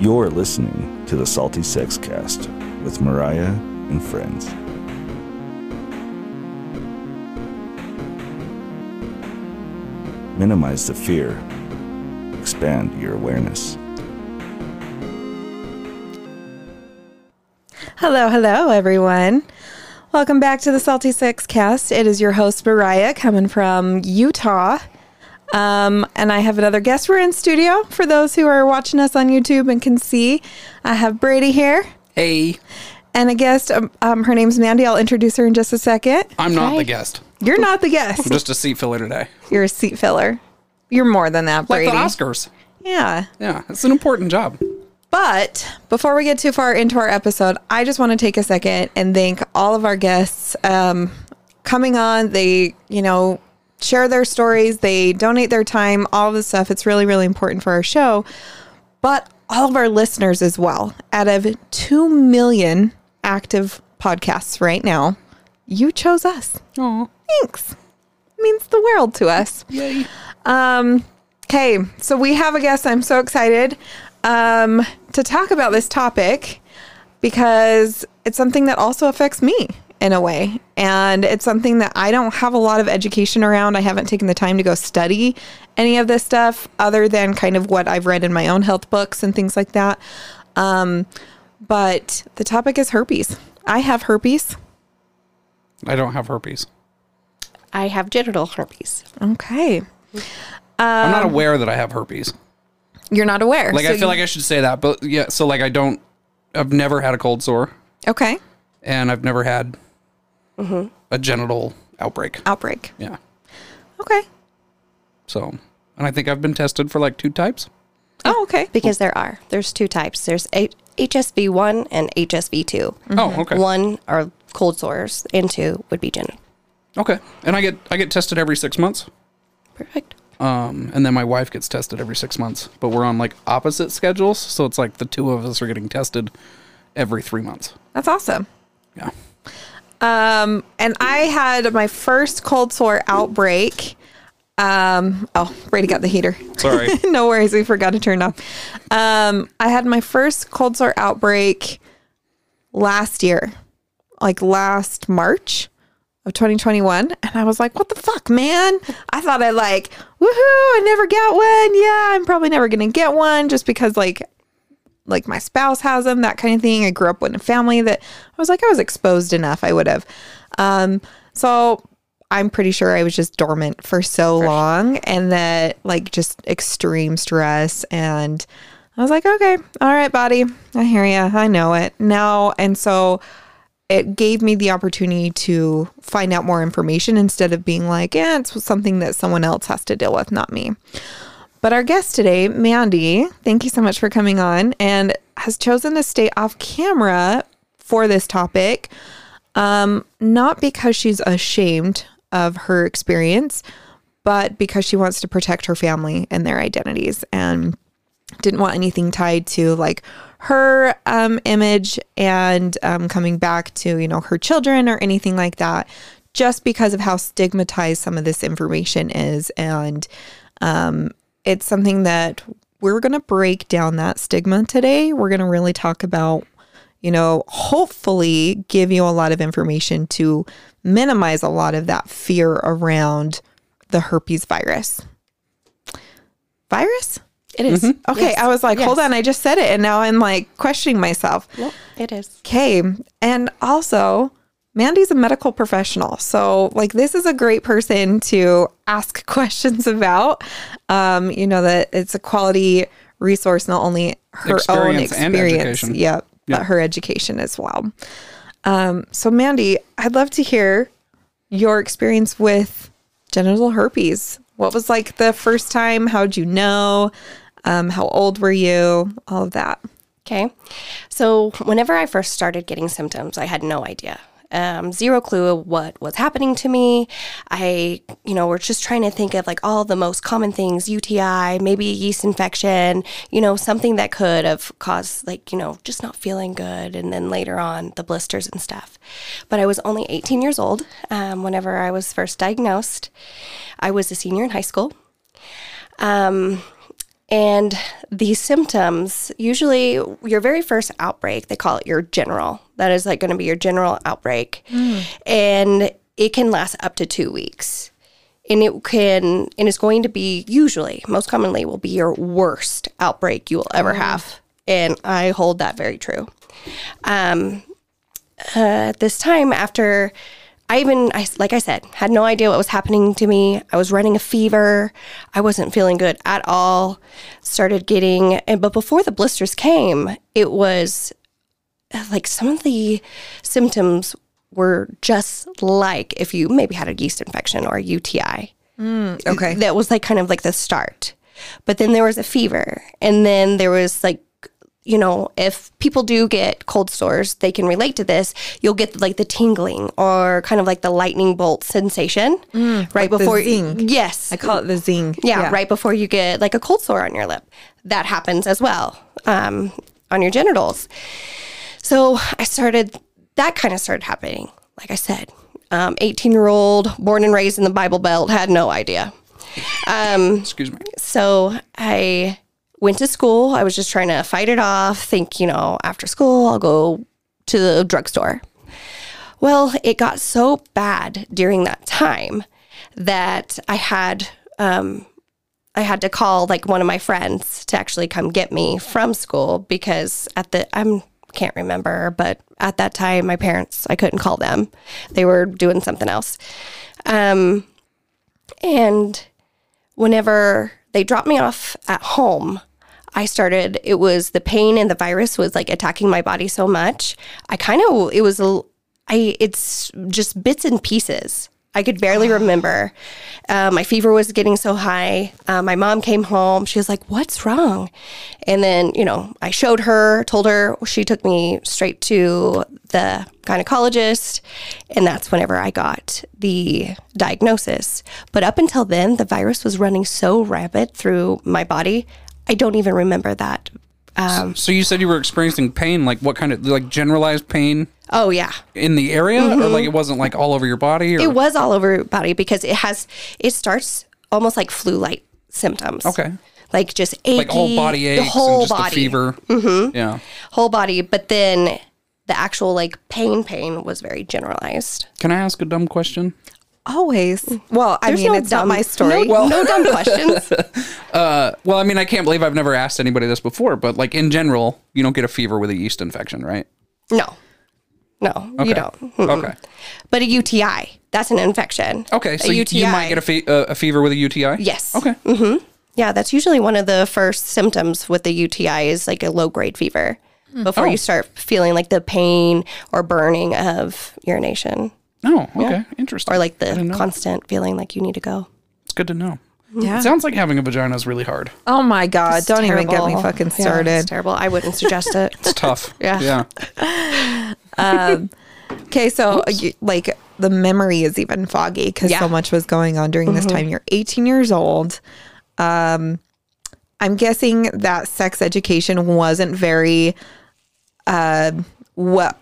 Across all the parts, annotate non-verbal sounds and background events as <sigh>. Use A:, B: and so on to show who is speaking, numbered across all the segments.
A: You're listening to the Salty Sex Cast with Mariah and friends. Minimize the fear, expand your awareness.
B: Hello, hello, everyone. Welcome back to the Salty Sex Cast. It is your host, Mariah, coming from Utah. Um, and I have another guest. We're in studio for those who are watching us on YouTube and can see. I have Brady here
C: Hey,
B: and a guest. Um, um, her name's Mandy. I'll introduce her in just a second.
C: I'm not the guest.
B: You're not the guest.
C: I'm just a seat filler today.
B: You're a seat filler. You're more than that, Brady.
C: Like
B: Brady.
C: the Oscars.
B: Yeah.
C: Yeah, it's an important job.
B: But before we get too far into our episode, I just want to take a second and thank all of our guests um, coming on. They, you know, share their stories, they donate their time, all the stuff. It's really, really important for our show. But all of our listeners as well. Out of 2 million active podcasts right now, you chose us.
C: Oh,
B: Thanks. means the world to us.
C: yay.
B: Um, okay, so we have a guest. I'm so excited um, to talk about this topic because it's something that also affects me in a way. And it's something that I don't have a lot of education around. I haven't taken the time to go study any of this stuff other than kind of what I've read in my own health books and things like that. Um, but the topic is herpes. I have herpes.
C: I don't have herpes.
D: I have genital herpes.
B: Okay.
C: I'm not aware that I have herpes.
B: You're not aware.
C: Like
B: So
C: I feel
B: you-
C: like I should say that, but yeah. So like I don't. I've never had a cold sore,
B: Okay.
C: and I've never had a genital outbreak.
B: Outbreak.
C: Yeah.
B: Okay.
C: So, and I think I've been tested for like two types.
B: Oh, okay.
D: Because there are. There's two types. There's a- HSV1 and HSV2.
C: Oh, okay.
D: One are cold sores, and two would be genital.
C: Okay. And I get I get tested every six months.
D: Perfect.
C: Um, and then my wife gets tested every six months, but we're on like opposite schedules, so it's like the two of us are getting tested every three months.
B: That's awesome.
C: Yeah.
B: Um, and I had my first cold sore outbreak. Um, oh, Brady got the heater.
C: Sorry. <laughs>
B: no worries, we forgot to turn it off. Um, I had my first cold sore outbreak last year, like last March of 2021. And I was like, what the fuck, man? I thought I like, woohoo, I never got one. Yeah, I'm probably never gonna get one just because like like my spouse has them, that kind of thing. I grew up in a family that I was like, I was exposed enough, I would have. Um, so I'm pretty sure I was just dormant for so long and that like just extreme stress. And I was like, okay, all right, body, I hear you. I know it now. And so it gave me the opportunity to find out more information instead of being like, yeah, it's something that someone else has to deal with, not me. But our guest today, Mandy, thank you so much for coming on and has chosen to stay off camera for this topic. Um, not because she's ashamed of her experience, but because she wants to protect her family and their identities and didn't want anything tied to like her um, image and um, coming back to you know her children or anything like that just because of how stigmatized some of this information is and um, it's something that we're going to break down that stigma today we're going to really talk about you know hopefully give you a lot of information to minimize a lot of that fear around the herpes virus virus
D: It is. Mm-hmm.
B: Okay,
D: Yes.
B: I was like, hold on, I just said it, and now I'm like questioning myself.
D: Nope, it is.
B: Okay, and also, Mandy's a medical professional, so like this is a great person to ask <laughs> questions about. Um, you know that it's a quality resource, not only her own
C: Experience and
B: experience,
C: education.
B: yep, but her education as well. Um, so Mandy, I'd love to hear your experience with genital herpes. What was like the first time? How'd you know? Um, how old were you? All of that.
D: Okay. So, whenever I first started getting symptoms, I had no idea. Um, zero clue what was happening to me. I, you know, we're just trying to think of like all the most common things UTI, maybe yeast infection, you know, something that could have caused, like, you know, just not feeling good. And then later on, the blisters and stuff. But I was only 18 years old um, whenever I was first diagnosed. I was a senior in high school. Um, And these symptoms, usually your very first outbreak, they call it your general. That is like going to be your general outbreak. And it can last up to two weeks. And it can, and it's going to be usually, most commonly, will be your worst outbreak you will ever have. And I hold that very true. Um, uh, this time, after I even, I, like I said, had no idea what was happening to me. I was running a fever. I wasn't feeling good at all. Started getting, and but before the blisters came, it was like some of the symptoms were just like if you maybe had a yeast infection or a UTI.
B: Okay.
D: That was like kind of like the start. But then there was a fever. And then there was like, you know, if people do get cold sores, they can relate to this. You'll get like the tingling or kind of like the lightning bolt sensation right
B: the
D: before.
B: zing.
D: Yes.
B: I call it the zing.
D: yeah, right before you get like a cold sore on your lip. That happens as well um, on your genitals. So I started, that kind of started happening. Like I said, 18 year old, born and raised in the Bible Belt, had no idea. Um,
C: Excuse me.
D: so I went to school. I was just trying to fight it off, think, you know, after school, I'll go to the drugstore. Well, it got so bad during that time that I had um, I had to call like one of my friends to actually come get me from school because at the I'm can't remember, but at that time my parents I couldn't call them. They were doing something else. Um, and whenever they dropped me off at home, I started, it was the pain and the virus was like attacking my body so much. I kind of, it was, I, it's just bits and pieces. I could barely remember. Uh, my fever was getting so high. Uh, my mom came home. She was like, What's wrong? And then, you know, I showed her, told her, she took me straight to the gynecologist. And that's whenever I got the diagnosis. But up until then, the virus was running so rapid through my body. I don't even remember that. Um,
C: So you said you were experiencing pain, like what kind of like generalized pain
D: oh, yeah.
C: in the area, or like it wasn't like all over your body? Or?
D: Mm-hmm. It was all over your body because it has, it starts almost like flu like symptoms.
C: Okay.
D: Like just achy,
C: like whole body
D: the
C: aches
D: whole
C: and just
D: body,
C: the fever. Mm-hmm. Yeah.
D: whole body. But then the actual like pain, pain was very generalized.
C: Can I ask a dumb question?
B: Always. Well, I
D: There's
B: mean,
D: no
B: it's not my story.
D: No, no dumb questions. <laughs>
C: Uh, well, I mean, I can't believe I've never asked anybody this before, but like in general, you don't get a fever with a yeast infection, right?
D: No, no,
C: Okay.
D: you don't. Mm-mm.
C: Okay.
D: But a UTI, that's an infection.
C: Okay. So
D: a
C: you
D: UTI.
C: you might get a, fe- uh, a fever with a UTI?
D: Yes.
C: Okay. Mm-hmm.
D: Yeah, that's usually one of the first symptoms with the UTI is like a low grade fever hmm. before
C: Oh.
D: you start feeling like the pain or burning of urination
C: Oh, okay. Interesting.
D: or like the
C: know.
D: constant feeling like you need to go.
C: It's good to know.
B: yeah.
C: It sounds like having a vagina is really hard.
B: oh my God. Don't even get me
D: Terrible.
B: fucking
D: Yeah,
B: started.
D: it's terrible. I wouldn't suggest it.
C: It's tough. <laughs>
D: Yeah.
C: Yeah. <laughs>
B: Okay, so uh, you, like the memory is even foggy because
D: Yeah.
B: so much was going on during this time. You're 18 years old. Um, I'm guessing that sex education wasn't very, uh, what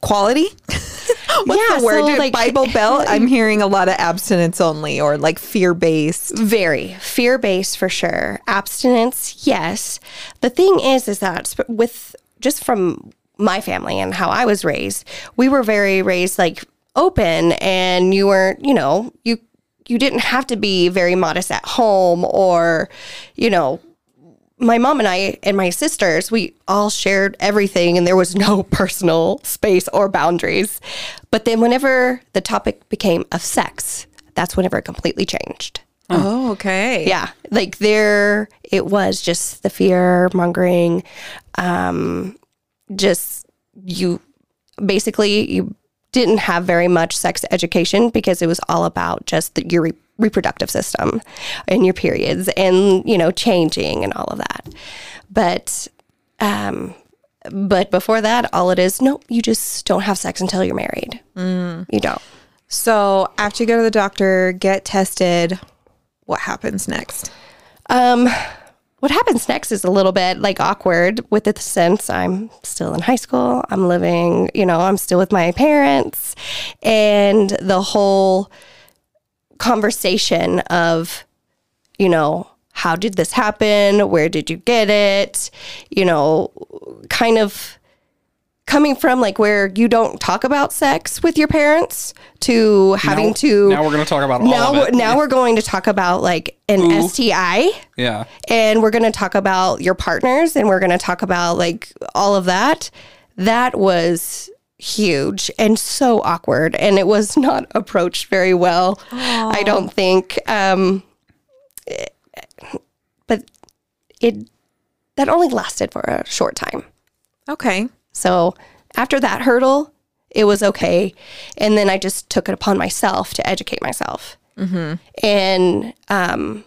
B: quality? <laughs> <laughs> What's
D: Yeah,
B: the word?
D: so, like-
B: Bible Belt. <laughs> I'm hearing a lot of abstinence only or like fear based.
D: Very fear based for sure. Abstinence, yes. The thing is, is that with just from my family and how I was raised, we were very raised like open, and you weren't, you know, you you didn't have to be very modest at home, or you know, my mom and I and my sisters, we all shared everything and there was no <laughs> personal space or boundaries. But then whenever the topic became of sex, that's whenever it completely changed.
B: Oh, okay.
D: Yeah. Like there it was just the fear mongering um just you basically you didn't have very much sex education because it was all about just the, your reproductive system and your periods and you know changing and all of that but um but before that all it is no you just don't have sex until you're married you don't
B: So after you go to the doctor, get tested, what happens next?
D: Um, what happens next is a little bit like awkward with it since I'm still in high school. I'm living, you know, I'm still with my parents, and the whole conversation of, you know, how did this happen? Where did you get it? You know, kind of coming from like where you don't talk about sex with your parents to having
C: Now-
D: to
C: Now we're going to talk about all
D: now
C: of
D: we're,
C: it.
D: now we're going to talk about like an
C: Ooh.
D: STI
C: yeah.
D: and we're going to talk about your partners and we're going to talk about like all of that. That was huge and so awkward and it was not <laughs> approached very well. I don't think um but it that only lasted for a short time.
B: Okay.
D: So after that hurdle, it was okay. And then I just took it upon myself to educate myself. And um,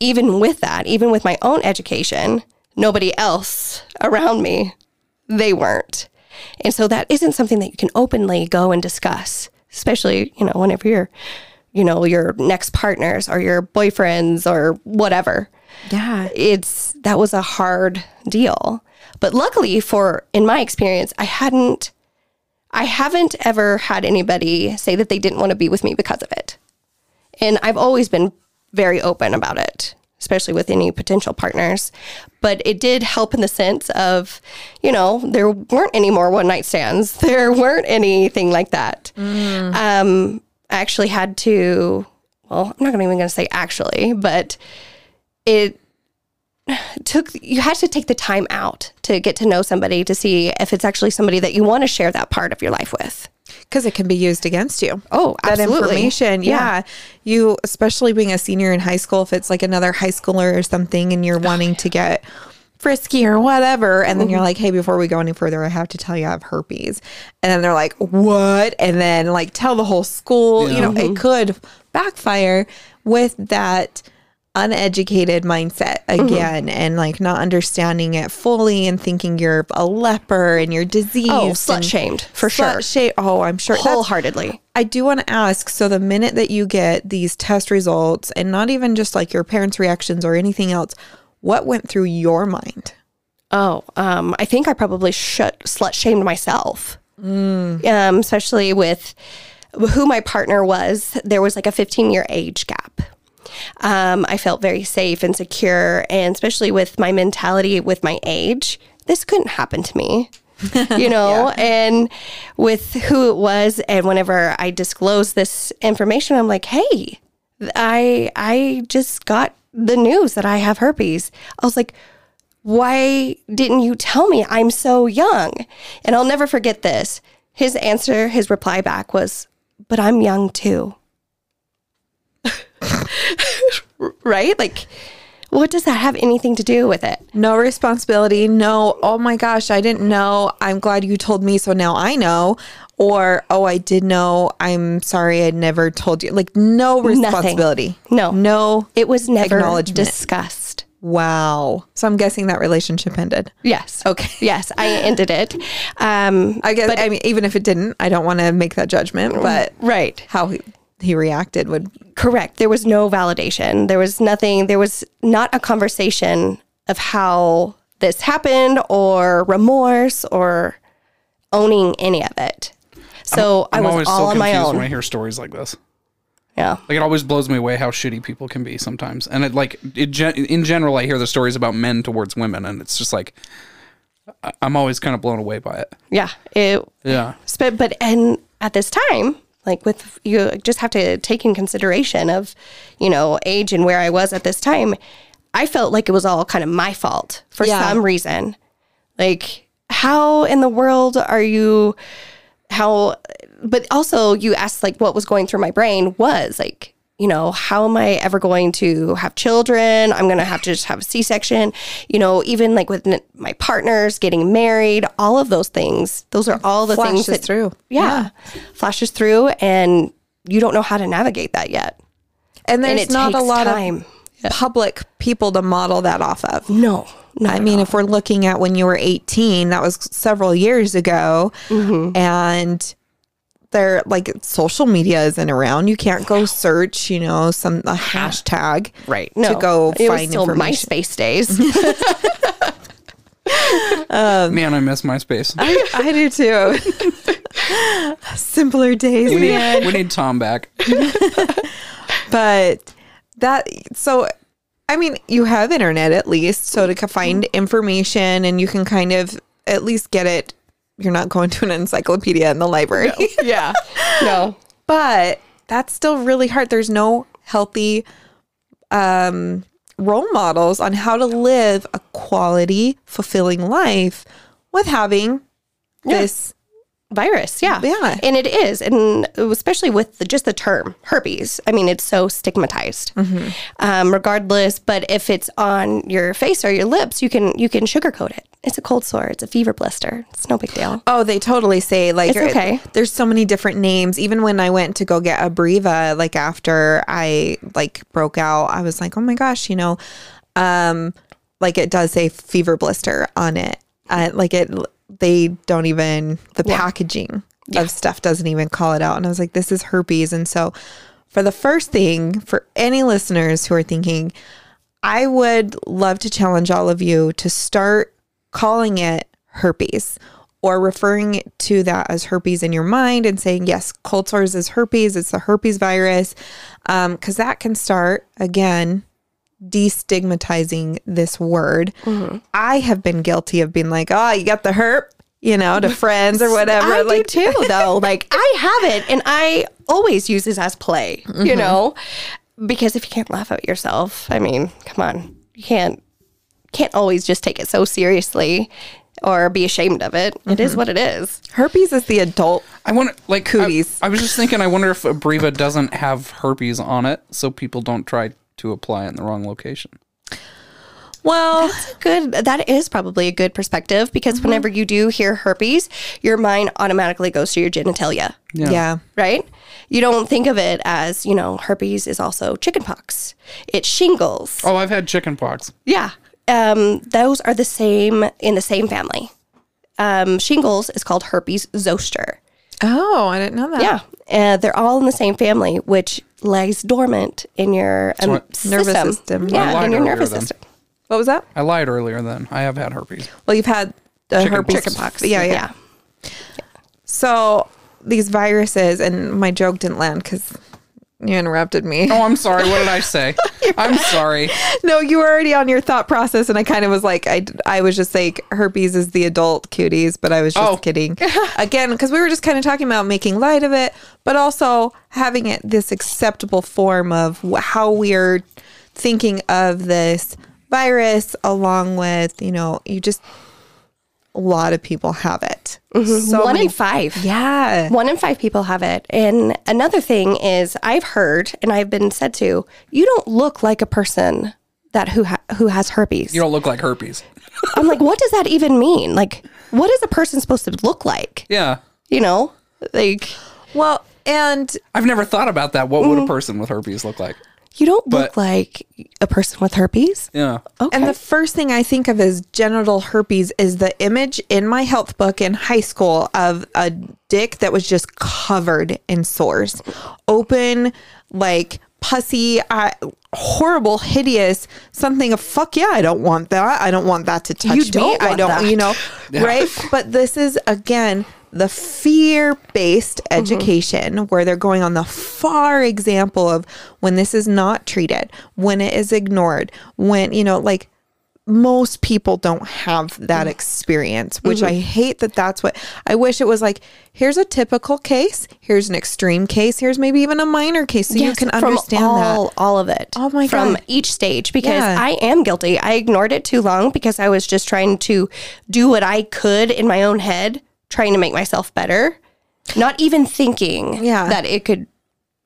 D: even with that, even with my own education, nobody else around me, they weren't. And so that isn't something that you can openly go and discuss, especially, you know, whenever you're, you know, your next partners or your boyfriends or whatever
B: Yeah.
D: it's that was a hard deal. But luckily for in my experience, I hadn't I haven't ever had anybody say that they didn't want to be with me because of it. And I've always been very open about it, especially with any potential partners. But it did help in the sense of, you know, there weren't any more one night stands. <laughs> There weren't anything like that. Um, I actually had to, well, I'm not even going to say actually, but it took you had to take the time out to get to know somebody to see if it's actually somebody that you want to share that part of your life with.
B: Because it can be used against you.
D: Oh,
B: that information. Yeah. You, especially being a senior in high school, if it's like another high schooler or something and you're oh, wanting to get frisky or whatever. And then you're mm-hmm. like, hey, before we go any further, I have to tell you I have herpes. And then they're like, what? And then like tell the whole school, you know, it mm-hmm. could backfire with that uneducated mindset again and like not understanding it fully and thinking you're a leper and you're diseased.
D: Oh, slut shamed for
B: slut
D: sure.
B: sha- oh, I'm sure.
D: Wholeheartedly.
B: I do want to ask so the minute that you get these test results and not even just like your parents' reactions or anything else, what went through your mind?
D: Oh, um, I think I probably shut slut shamed myself. Um, especially with who my partner was. There was like a 15 year age gap. Um, I felt very safe and secure, and especially with my mentality with my age, this couldn't happen to me. <laughs> you know, and with who it was, and whenever I disclosed this information, I'm like, hey, I I just got the news that I have herpes. I was like, why didn't you tell me I'm so young? And I'll never forget this. His answer, his reply back was, but I'm young too. <laughs> right? Like, what does that have anything to do with it?
B: No responsibility. No, oh my gosh, I didn't know. I'm glad you told me. So now I know. Or, oh, I did know. I'm sorry I never told you. Like, no responsibility.
D: No.
B: No.
D: It was never
B: Acknowledgement.
D: discussed.
B: Wow. So I'm guessing that relationship ended.
D: Yes.
B: Okay. <laughs>
D: Yes, I ended it. Um,
B: I guess, but, I mean, even if it didn't, I don't want to make that judgment, but
D: right.
B: how he, reacted would
D: Correct. There was no validation. There was nothing, there was not a conversation of how this happened or remorse or owning any of it. So
C: I'm
D: I was
C: always
D: all
C: so
D: on my own.
C: when I hear stories like this.
D: yeah.
C: Like it always blows me away how shitty people can be sometimes. And it like it gen- in general, I hear the stories about men towards women, and it's just like I'm always kind of blown away by it.
D: Yeah. It,
C: Yeah,
D: but, but, and at this time, like with you just have to take in consideration of, you know, age and where I was at this time. I felt like it was all kind of my fault for
B: Yeah.
D: some reason. Like, how in the world are you? How, but also you asked like what was going through my brain was like, you know, how am I ever going to have children? I'm going to have to just have a C section. You know, even like with my partners getting married, all of those things. Those are all the things
B: flashes
D: that
B: through.
D: yeah, flashes through, and you don't know how to navigate that yet.
B: And there's
D: it
B: not a lot
D: time.
B: of public people to model that off of.
D: No.
B: I mean, if we're looking at when you were 18, that was several years ago,
D: Mm-hmm.
B: and there like social media isn't around. You can't go search, you know, some a hashtag
D: right,
B: to
D: no,
B: go
D: it was
B: find
D: still
B: information.
D: MySpace days. <laughs>
C: man, I miss MySpace.
B: I, I do too. Simpler days,
C: we
B: man.
C: need we need Tom back. <laughs>
B: but that so I mean, you have internet at least, so to find mm-hmm. information and you can kind of at least get it. You're not going to an encyclopedia in the library,
D: Yeah. no. <laughs>
B: but that's still really hard. There's no healthy um, role models on how to live a quality, fulfilling life with having this.
D: virus yeah
B: Yeah.
D: and it is and especially with the, just the term herpes i mean it's so stigmatized um, regardless but if it's on your face or your lips you can you can sugarcoat it it's a cold sore it's a fever blister it's no big deal
B: Oh, they totally say like
D: It's okay.
B: There's so many different names. Even when I went to go get Abreva, like after I like broke out, I was like, oh my gosh, you know, um, like it does say fever blister on it. Uh, like it, they don't even the packaging of stuff doesn't even call it out. And I was like, this is herpes. And so, for the first thing, for any listeners who are thinking, I would love to challenge all of you to start calling it herpes or referring to that as herpes in your mind and saying, yes, cold sores is herpes, it's the herpes virus. Um, because that can start, again, destigmatizing this word. Mm-hmm. I have been guilty of being like, oh, you got the herp, you know, to <laughs> friends or whatever.
D: I
B: like,
D: do too, though. <laughs> like I have it, and I always use this as play. You mm-hmm. know, because if you can't laugh at yourself, I mean, come on, you can't can't always just take it so seriously or be ashamed of it. It is mm-hmm. what it is.
B: herpes is the adult.
C: I want like,
B: Cooties.
C: I, I was just thinking, I wonder if Abreva doesn't have herpes on it, so people don't try to apply it in the wrong location.
B: Well,
D: Good. That is probably a good perspective because mm-hmm. whenever you do hear herpes, your mind automatically goes to your genitalia.
B: yeah.
D: right? You don't think of it as, you know, herpes is also chickenpox. It's shingles.
C: Oh, I've had chicken pox.
D: Yeah. Um, those are the same in the same family. Um, shingles is called herpes zoster.
B: Oh, I didn't know that.
D: Yeah. Uh, they're all in the same family, which lies dormant in your um,
C: what-
D: system.
B: Nervous system.
C: I
D: Yeah, in your nervous
C: then.
D: system.
B: What was that?
C: I lied earlier then. I have had herpes.
B: Well, you've had the
C: Chicken
B: herpes.
C: pox.
D: Chickenpox.
B: Yeah, yeah.
D: yeah.
B: So these viruses, and my joke didn't land because you interrupted me.
C: Oh, I'm sorry. What did I <laughs> say? I'm sorry.
B: No, you were already on your thought process, and I kind of was like, I, I was just like, herpes is the adult cuties, but I was just
C: Oh.
B: kidding. <laughs> Again, because we were just kind of talking about making light of it, but also having it this acceptable form of how we are thinking of this virus, along with, you know, you just, a lot of people have it. Mm-hmm. So
D: One
B: many,
D: in five.
B: yeah.
D: One in five people have it. And another thing is, I've heard and I've been said to, you don't look like a person that who ha- who has herpes.
C: You don't look like herpes.
D: I'm like, what does that even mean? Like, what is a person supposed to look like?
C: Yeah.
D: You know, like
B: Well, and
C: I've never thought about that. What would a mm-hmm. person with herpes look like?
D: You don't look like a person with herpes.
C: Yeah.
D: Okay.
B: And the first thing I think of as genital herpes is the image in my health book in high school of a dick that was just covered in sores, open, like pussy, uh, horrible, hideous, something of fuck yeah, I don't want that. I don't want that to touch
D: You
B: me.
D: don't
B: I
D: want
B: don't,
D: that.
B: you know, <laughs> right? But this is again the fear based
D: Mm-hmm.
B: education where they're going on the far example of when this is not treated, when it is ignored, when, you know, like most people don't have that
D: Mm-hmm.
B: experience, which I hate that that's what I wish it was like. Here's a typical case, here's an extreme case, here's maybe even a minor case so you
D: Yes,
B: can
D: from
B: understand
D: all,
B: that.
D: all of it.
B: Oh my
D: From
B: God.
D: each stage because
B: Yeah.
D: I am guilty. I ignored it too long because I was just trying to do what I could in my own head, trying to make myself better, not even thinking
B: Yeah.
D: that it could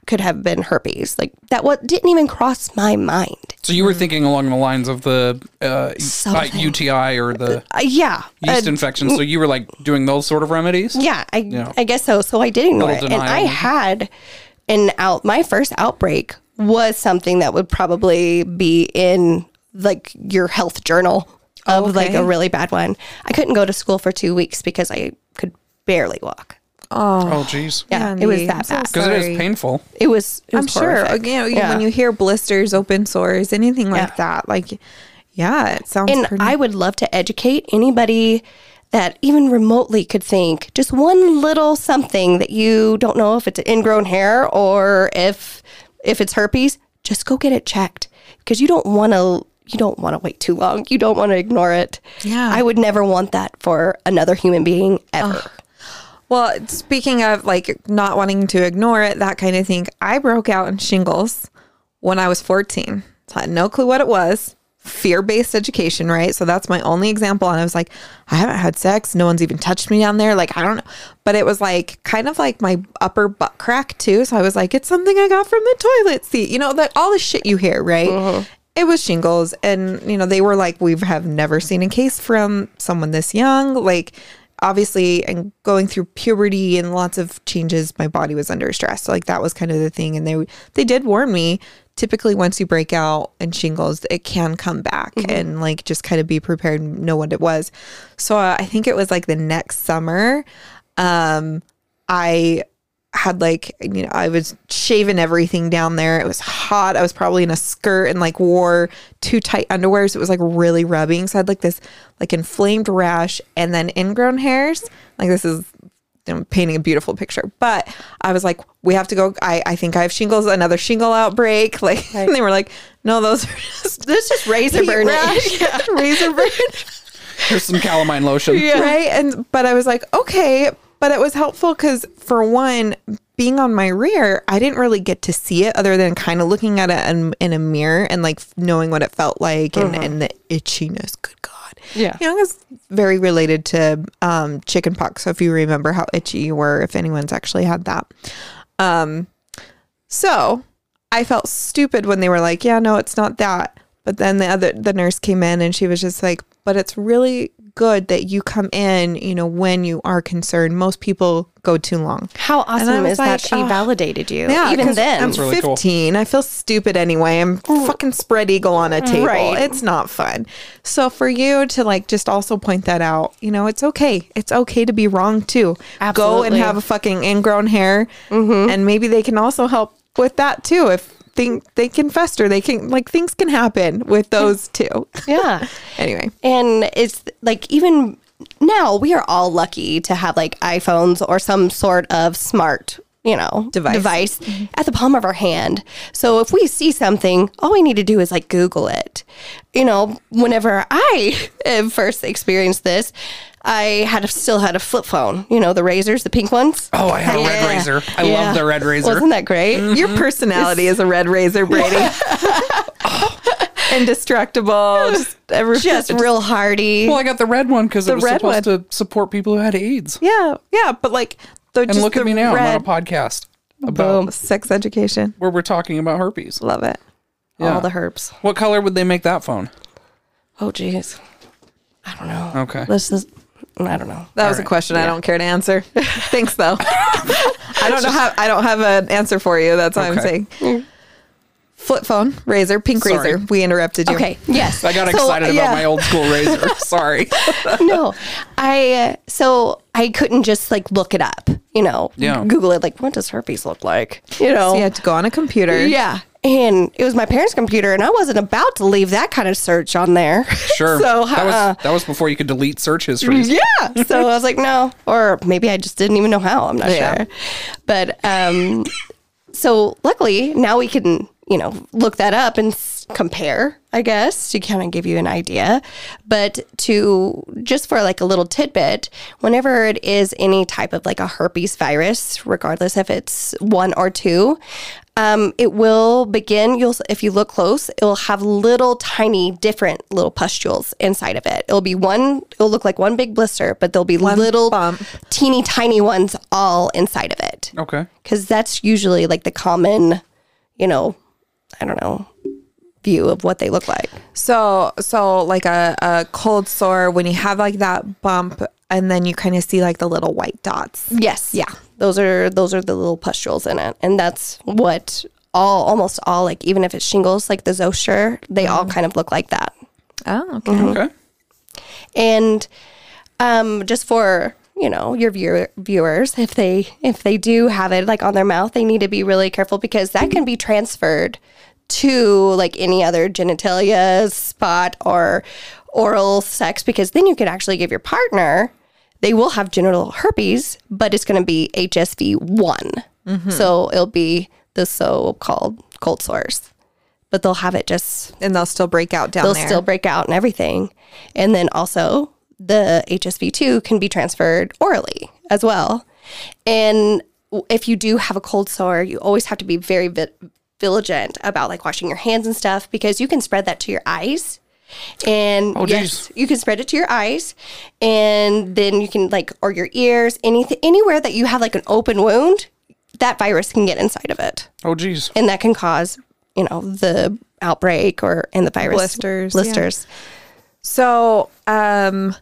D: could have been herpes. Like that what didn't even cross my mind.
C: So you were thinking along the lines of the uh, uh, UTI or the
D: Uh, yeah.
C: yeast
D: Uh,
C: infection. So you were like doing those sort of remedies.
D: Yeah, I
C: Yeah.
D: I guess so. So I did ignore
C: Little
D: it, and I had an out. My first outbreak was something that would probably be in like your health journal of like
B: Okay.
D: a really bad one. I couldn't go to school for two weeks because I could barely walk.
C: Oh, oh jeez.
D: Yeah, it was that
B: I'm so
D: bad.
C: Because it
B: Sorry.
C: is painful.
D: It was. It was
B: I'm sure.
D: horrific.
B: You know,
D: Yeah.
B: when you hear blisters, open sores, anything like
D: Yeah.
B: that, like, yeah, it sounds
D: and
B: pretty.
D: I would love to educate anybody that even remotely could think just one little something that you don't know if it's an ingrown hair or if if it's herpes, just go get it checked. because you don't want to you don't want to wait too long. You don't want to ignore it.
B: Yeah.
D: I would never want that for another human being ever.
B: Well, speaking of like not wanting to ignore it, that kind of thing, I broke out in shingles when I was 14. So I had no clue what it was. Fear based education, right? So that's my only example. And I was like, I haven't had sex. No one's even touched me down there. Like, I don't know. But it was like kind of like my upper butt crack too. So I was like, it's something I got from the toilet seat. You know, like all the shit you hear, right? Uh-huh. It was shingles. And, you know, they were like, we have never seen a case from someone this young. Like, obviously and going through puberty and lots of changes my body was under stress. So like that was kind of the thing. And they they did warn me typically once you break out in shingles it can come back and like just kind of be prepared and know what it was. So uh, i think it was like the next summer um i had like you know I was shaving everything down there. It was hot. I was probably in a skirt and like wore too tight underwear, so it was like really rubbing. So I had like this like inflamed rash and then ingrown hairs. Like this is I'm painting a beautiful picture. But I was like, we have to go. I, I think I have shingles, another shingle outbreak. <laughs> Like and they were like, no, those are just <laughs>
D: This is razor burn.
B: rash. <laughs> Yeah, razor burn.
C: Here's some calamine lotion. yeah.
B: Right. And but I was like, okay. But it was helpful because for one, being on my rear, I didn't really get to see it other than kind of looking at it in, in a mirror and like knowing what it felt like and, and the itchiness. Good God.
D: Yeah.
B: You know, it's very related to um, chicken pox. So if you remember how itchy you were, if anyone's actually had that. Um, so I felt stupid when they were like, yeah, no, it's not that. But then the other the nurse came in and she was just like, but it's really good that you come in, you know, when you are concerned. Most people go too long.
D: How awesome
B: was
D: is that she
B: oh.
D: validated you?
B: Yeah,
D: Even
B: 'cause
D: then.
B: I'm
C: really cool.
B: 15. I feel stupid anyway. I'm fucking spread eagle on a table.
D: Right.
B: It's not fun. So for you to like just also point that out, you know, it's okay. It's okay to be wrong too. Absolutely. Go and have a fucking ingrown hair, mm-hmm. and maybe they can also help with that too. If think they can fester, they can like things can happen with those too.
D: yeah. <laughs>
B: anyway,
D: And it's like even now we are all lucky to have like iPhones or some sort of smart, you know,
B: Device.
D: device mm-hmm. at the palm of our hand. So if we see something, all we need to do is like Google it. You know, whenever I <laughs> first experienced this, I had a, still had a flip phone. You know, the razors, the pink ones.
C: Oh, I had a red
B: Yeah.
C: razor. I
D: Yeah.
C: love the red razor.
D: Wasn't that great? Mm-hmm.
B: your personality is a red razor, Brady. <laughs> <laughs> Indestructible, just ever
D: Just <laughs> real hardy.
C: well, I got the red one because it was
B: red
C: supposed to support people who had AIDS.
B: Yeah, yeah, but like the
C: And
B: just
C: look
B: the
C: at me now.
B: Red,
C: I'm on a podcast about
B: sex education.
C: where we're talking about herpes.
B: Love it.
C: Yeah.
D: All the herbs.
C: What color would they make that phone?
D: Oh, jeez. I don't know.
C: Okay.
D: This is, I don't know.
B: That was a question I don't care to answer. <laughs> Thanks though. I don't know how I don't have an answer for you. That's all I'm
C: Okay.
B: saying. Flip phone, razor, pink
C: Sorry.
B: razor. We interrupted you.
D: Okay. Yes.
C: I got
D: So,
C: excited about my old school razor. <laughs> Sorry. <laughs>
D: no, I uh, so I couldn't just like look it up. You know,
C: Yeah.
D: Google it. Like, what does herpes look like? You know.
B: So you had to go on a computer.
D: yeah. And it was my parents' computer, and I wasn't about to leave that kind of search on there. <laughs>
C: Sure.
D: so
C: that was
D: uh,
C: that was before you could delete search histories.
D: yeah. So I was like, no, or maybe I just didn't even know how. I'm not
B: Yeah.
D: sure. But um, so luckily now we can, you know, look that up and s- compare, I guess, to kind of give you an idea. But to just for like a little tidbit, whenever it is any type of like a herpes virus, regardless if it's one or two, um, it will begin. You'll, if you look close, it will have little tiny different little pustules inside of it. It'll be one. It'll look like one big blister, but there'll be little
B: bump.
D: teeny tiny ones all inside of it.
C: Okay.
D: Because that's usually like the common, you know, I don't know, view of what they look like.
B: So so like a, a cold sore when you have like that bump and then you kind of see like the little white dots.
D: Yes.
B: Yeah.
D: Those are those are the little pustules in it, and that's what all almost all like even if it's shingles like the Zoster, they all kind of look like that.
B: Oh, okay.
C: Okay.
D: and um, just for you know your viewer, viewers if they if they do have it like on their mouth they need to be really careful because that can be transferred to like any other genitalia spot or oral sex because then you could actually give your partner they will have genital herpes but it's going to be hsv1 mm-hmm. so it'll be the so-called cold sores but they'll have it just
B: and they'll still break out down
D: they'll
B: there.
D: still break out and everything. And then also the HSV2 can be transferred orally as well. And if you do have a cold sore, you always have to be very vi- vigilant about like washing your hands and stuff because you can spread that to your eyes. And
C: Oh,
D: yes,
C: geez.
D: you can spread it to your eyes, and then you can like or your ears, anything, anywhere that you have like an open wound, that virus can get inside of it
C: Oh, geez.
D: and that can cause you know the outbreak or and the virus
B: Blisters, yeah.
D: blisters
B: So, um,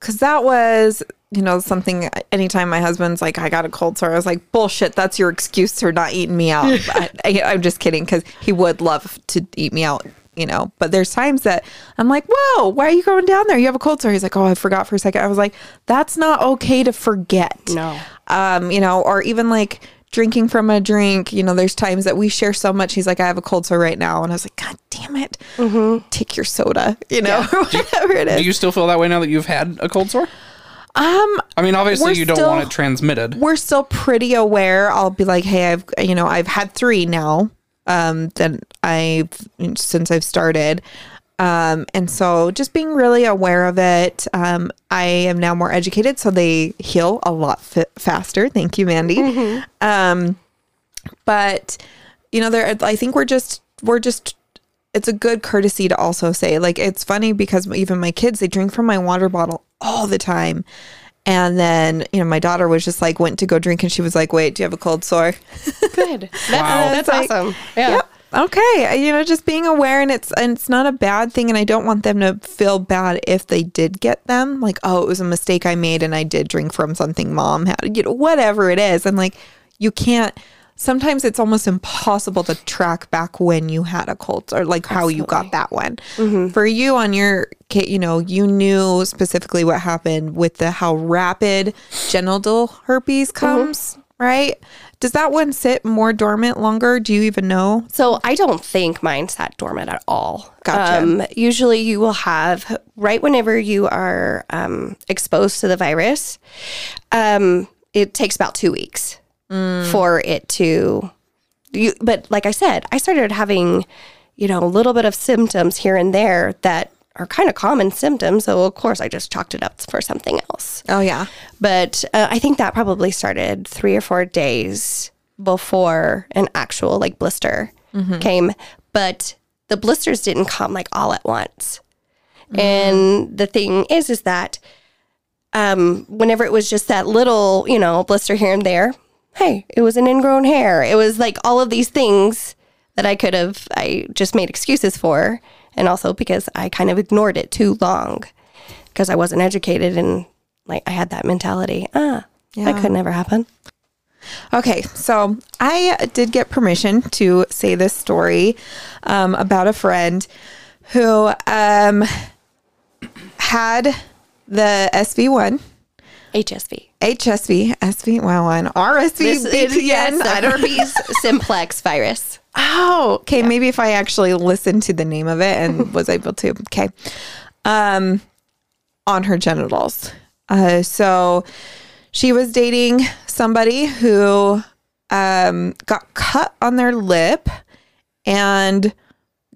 B: cause that was, you know, something anytime my husband's like, I got a cold sore, I was like, bullshit, that's your excuse for not eating me out. <laughs> But I, I'm just kidding. Cause he would love to eat me out, you know, but there's times that I'm like, whoa, why are you going down there? You have a cold sore. He's like, oh, I forgot for a second. I was like, that's not okay to forget.
D: No.
B: Um, you know, or even like, Drinking from a drink, you know, there's times that we share so much. He's like, I have a cold sore right now. And I was like, God damn it. Take your soda, you know, <laughs> or whatever it is.
C: Do you still feel that way now that you've had a cold sore?
B: Um,
C: I mean, obviously you don't
B: still-
C: want it transmitted.
B: we're still pretty aware. I'll be like, hey, I've you know I've had three now. Um, that I've since I've started. Um, and so just being really aware of it. Um, I am now more educated, so they heal a lot fi- faster. Thank you, Mandy. Um, but you know, there. I think we're just we're just. It's a good courtesy to also say, like, it's funny because even my kids they drink from my water bottle all the time. And then, you know, my daughter was just like, went to go drink and she was like, wait, do you have a cold sore? <laughs>
D: good that's,
C: Wow.
D: that's
B: like-
D: awesome yeah
B: Yep. Okay. Uh, you know, just being aware and it's and it's not a bad thing and I don't want them to feel bad if they did get them. Like, oh, it was a mistake I made and I did drink from something mom had, you know, whatever it is. And like you can't sometimes it's almost impossible to track back when you had a cold or like how you got that one. For you on your you know, you knew specifically what happened with the how rapid genital herpes comes, right? Does that one sit more dormant longer? Do you even know?
D: so i don't think mine sat dormant at all
B: Gotcha.
D: um, usually you will have right whenever you are um, exposed to the virus um, it takes about two weeks for it to you but like i said i started having you know a little bit of symptoms here and there that are kind of common symptoms so of course i just chalked it up for something else
B: Oh yeah.
D: but uh, I think that probably started three or four days before an actual like blister came. But the blisters didn't come like all at once. And the thing is, is that um, whenever it was just that little, you know, blister here and there, hey, it was an ingrown hair. It was like all of these things that I could have, I just made excuses for. And also because I kind of ignored it too long because I wasn't educated and like I had that mentality. Ah,
B: Yeah.
D: that could never happen.
B: Okay, so I did get permission to say this story um, about a friend who um, had the SV1,
D: HSV.
B: HSV, SV1, RSV,
D: This is
B: BTN.
D: yes,
B: I don't
D: herpes simplex virus.
B: Oh, okay. Maybe if I actually listened to the name of it and <laughs> was able to. Okay. Um, on her genitals. Uh, so she was dating somebody who um got cut on their lip and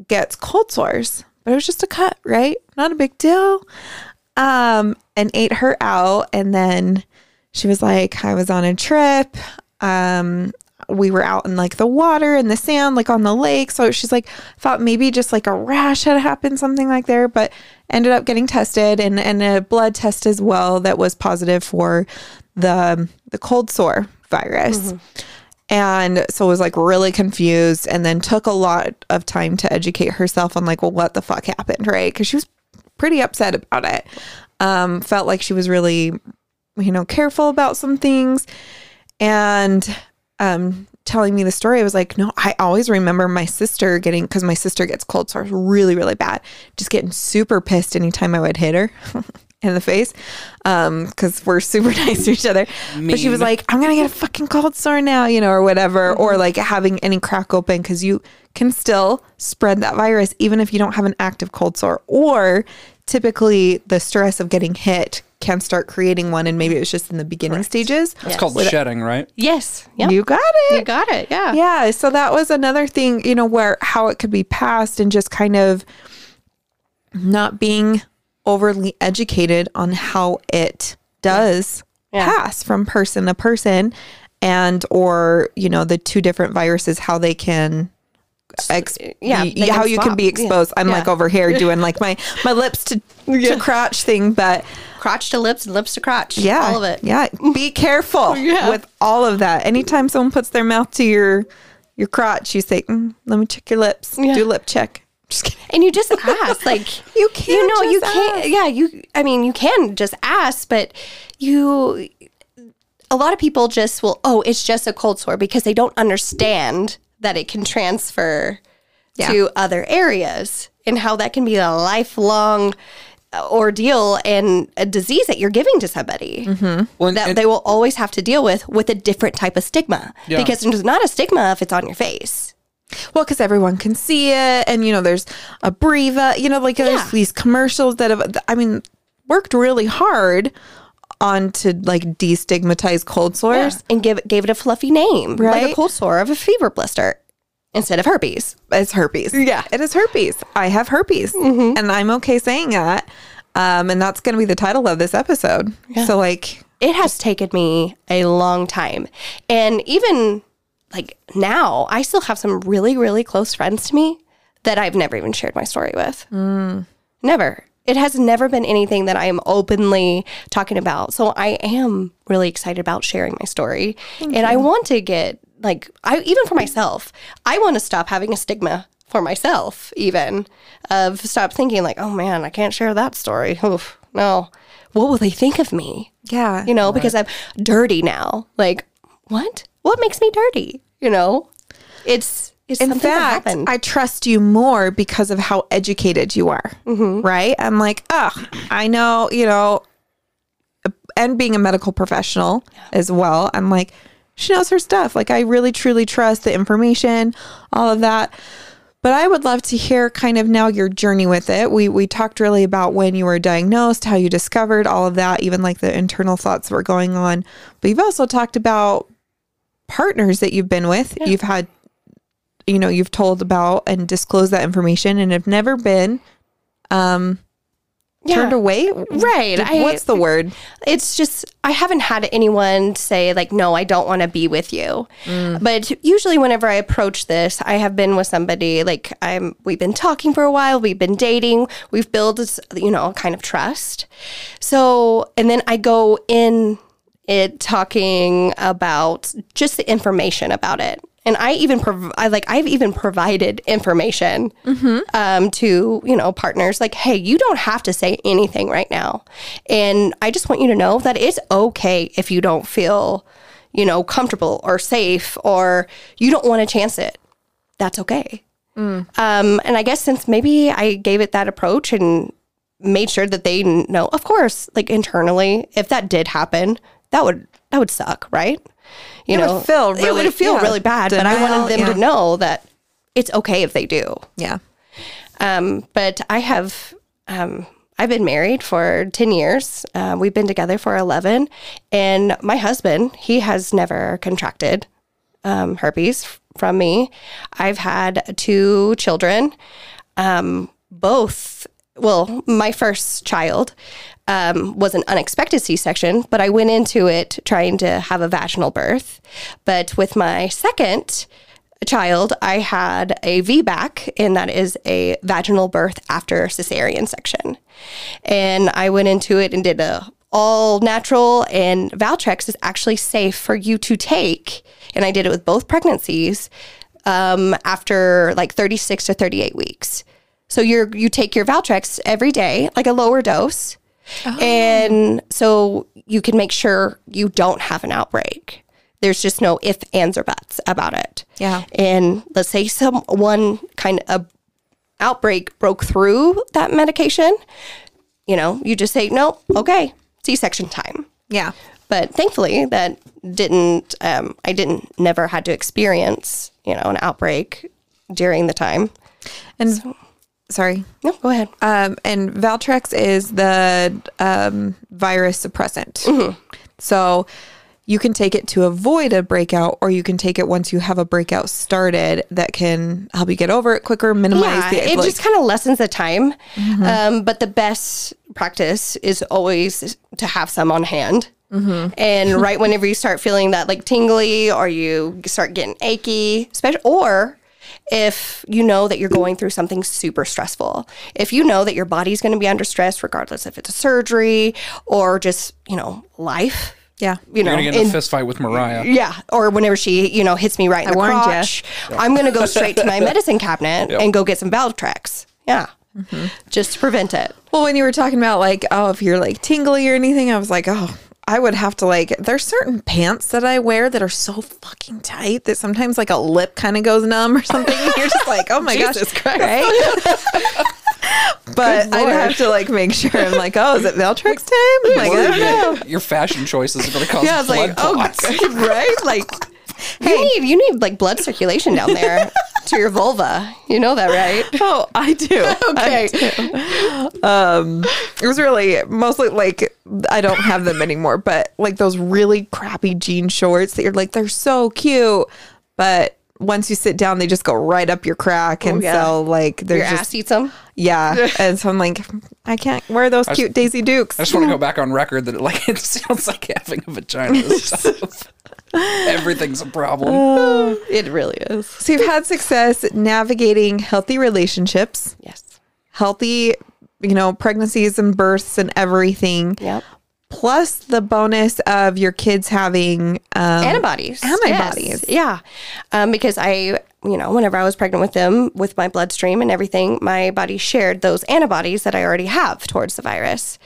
B: gets cold sores. But it was just a cut, right? Not a big deal. Um, and ate her out. And then she was like, I was on a trip. Um, we were out in like the water and the sand, like on the lake. So she's like, thought maybe just like a rash had happened, something like there, but ended up getting tested and, and a blood test as well that was positive for the the cold sore virus. And so was like really confused and then took a lot of time to educate herself on like, well, what the fuck happened, right? Because she was pretty upset about it. Um, felt like she was really, you know, careful about some things. And um, telling me the story, I was like, no, I always remember my sister getting, because my sister gets cold sores really, really bad, just getting super pissed anytime I would hit her. <laughs> In the face, um, because we're super <laughs> nice to each other. But she was
C: Mean.
B: like, "I'm gonna get a fucking cold sore now," you know, or whatever, or like having any crack open because you can still spread that virus even if you don't have an active cold sore. Or typically, the stress of getting hit can start creating one and maybe it was just in the beginning stages.
C: It's called uh, shedding, right?
D: Yes. Yep.
B: You got it.
D: You got it. Yeah.
B: Yeah. So that was another thing, you know, where how it could be passed and just kind of not being overly educated on how it does
D: Yeah.
B: pass from person to person and or, you know, the two different viruses, how they can ex-
D: yeah,
B: y- how
D: can
B: you can
D: swap.
B: be
D: Yeah.
B: exposed. I'm like over here doing like my my lips to to crotch thing, but
D: Crotch to lips and lips to crotch.
B: yeah,
D: All of it.
B: Yeah, be careful <laughs>
D: Yeah.
B: with all of that. Anytime someone puts their mouth to your your crotch, you say, mm, "Let me check your lips.
D: Yeah.
B: Do lip check."
D: And you just ask, <laughs> like
B: You can't
D: you know, you can't. Yeah, you. I mean, you can just ask, but you. A lot of people just will. Oh, it's just a cold sore because they don't understand that it can transfer to other areas and how that can be a lifelong uh, ordeal and a disease that you're giving to somebody
C: Well,
D: that
C: and-
D: they will always have to deal with with a different type of stigma
C: Yeah.
D: because there's not a stigma if it's on your face.
B: Well, because everyone can see it, and you know, there's a Breva. You know, like there's
D: Yeah.
B: these commercials that have. I mean, worked really hard on to like destigmatize cold sores.
D: and give gave it a fluffy name, like a cold sore of a fever blister instead of herpes.
B: It's herpes.
D: Yeah.
B: it is herpes. I have herpes, and I'm okay saying that. Um, and that's going to be the title of this episode. So, like,
D: It has taken me a long time, and even like now, I still have some really really close friends to me that I've never even shared my story with. Never. It has never been anything that I am openly talking about. So I am really excited about sharing my story. and I want to get like I even for myself, I want to stop having a stigma for myself even of stop thinking like, "Oh man, I can't share that story." Oof. No. What will they think of me?
B: yeah,
D: You know, because I'm dirty now. Like, what? What makes me dirty? You know? It's
B: in fact. I trust you more because of how educated you are. Right? I'm like, oh, I know, you know, and being a medical professional as well, I'm like, she knows her stuff. Like, I really truly trust the information, all of that. But I would love to hear kind of now your journey with it. We we talked really about when you were diagnosed, how you discovered all of that, even like the internal thoughts that were going on. But you've also talked about partners that you've been with. You've had you know you've told about and disclosed that information and have never been um turned away
D: Right. I-
B: what's the word
D: it's just I haven't had anyone say like no I don't want to be with you. But usually whenever I approach this I have been with somebody like I'm we've been talking for a while, we've been dating, we've built you know, kind of trust. So and then I go in it talking about just the information about it. And I even prov- I like I've even provided information um, to you know partners like, hey, you don't have to say anything right now, and I just want you to know that it's okay if you don't feel you know comfortable or safe or you don't want to chance it. That's okay. Um, and I guess since maybe I gave it that approach and made sure that they know, of course, like internally, if that did happen, that would that would suck, right? You
B: It would
D: know,
B: feel
D: it
B: really-
D: would feel
B: yeah,
D: really bad. But I wanted them
B: yeah.
D: to know that it's okay if they do.
B: yeah
D: Um, but I have, um, I've been married for 10 years. Uh, we've been together for 11. And my husband, he has never contracted um, herpes from me. I've had two children, um, both, well, my first child um, was an unexpected C section, but I went into it trying to have a vaginal birth. But with my second, child, I had a VBAC, and that is a vaginal birth after cesarean section. And I went into it and did a all natural, and Valtrex is actually safe for you to take. And I did it with both pregnancies um, after like 36 to 38 weeks. So you're you take your Valtrex every day, like a lower dose, and so you can make sure you don't have an outbreak. There's just no if, ands, or buts about it.
B: Yeah.
D: And let's say someone kind of outbreak broke through that medication, you know, you just say, no, okay, C-section time.
B: yeah
D: But thankfully, that didn't. Um, I didn't never had to experience, you know, an outbreak during the time.
B: And sorry.
D: No, go ahead.
B: Um, and Valtrex is the um, virus suppressant.
D: Mm-hmm.
B: So you can take it to avoid a breakout, or you can take it once you have a breakout started that can help you get over it quicker, minimize
D: Yeah,
B: the
D: it
B: like-
D: just kind of lessens the time. Um, but the best practice is always to have some on hand. And <laughs> right whenever you start feeling that like tingly or you start getting achy, especially or if you know that you're going through something super stressful, if you know that your body's going to be under stress, regardless if it's a surgery or just you know life,
B: yeah.
D: you know,
C: You're gonna get in a fist fight with Mariah.
D: yeah, or whenever she, you know, hits me right in
B: I
D: the
B: warned ya.
D: crotch, I'm gonna go straight to my <laughs> medicine cabinet and go get some Valtrex. Yeah,
B: Mm-hmm.
D: just to prevent it.
B: Well, when you were talking about like, oh, if you're like tingly or anything, I was like, oh, I would have to like. There's certain pants that I wear that are so fucking tight that sometimes like a lip kind of goes numb or something. you're just like, oh my gosh,
D: Christ.
B: right? <laughs> but I'd have to like make sure. I'm like, oh, is it Valtrex time? Like, I don't know.
C: Your fashion choices are gonna cause
B: Yeah, I was
C: blood
B: like, oh,
C: clots. <laughs>
B: right, like.
D: You need you need like blood circulation down there <laughs> to your vulva. You know that, right?
B: Oh, I do. <laughs>
D: Okay.
B: Um, it was really mostly like I don't have them anymore, but like those really crappy jean shorts that you're like they're so cute, but once you sit down, they just go right up your crack, and
D: Oh, yeah.
B: so like they're
D: Your
B: just
D: ass eats them.
B: yeah. <laughs> and so I'm like, I can't wear those cute Daisy Dukes.
C: I just want to go back on record that like it sounds like having a vagina is tough. Everything's a problem.
D: It really is.
B: so you've had success navigating healthy relationships,
D: Yes.
B: healthy, you know, pregnancies and births and everything.
D: Yep.
B: Plus the bonus of your kids having um,
D: antibodies.
B: antibodies.
D: Yes. Yeah. Um, because I, you know, whenever I was pregnant with them, with my bloodstream and everything, my body shared those antibodies that I already have towards the virus.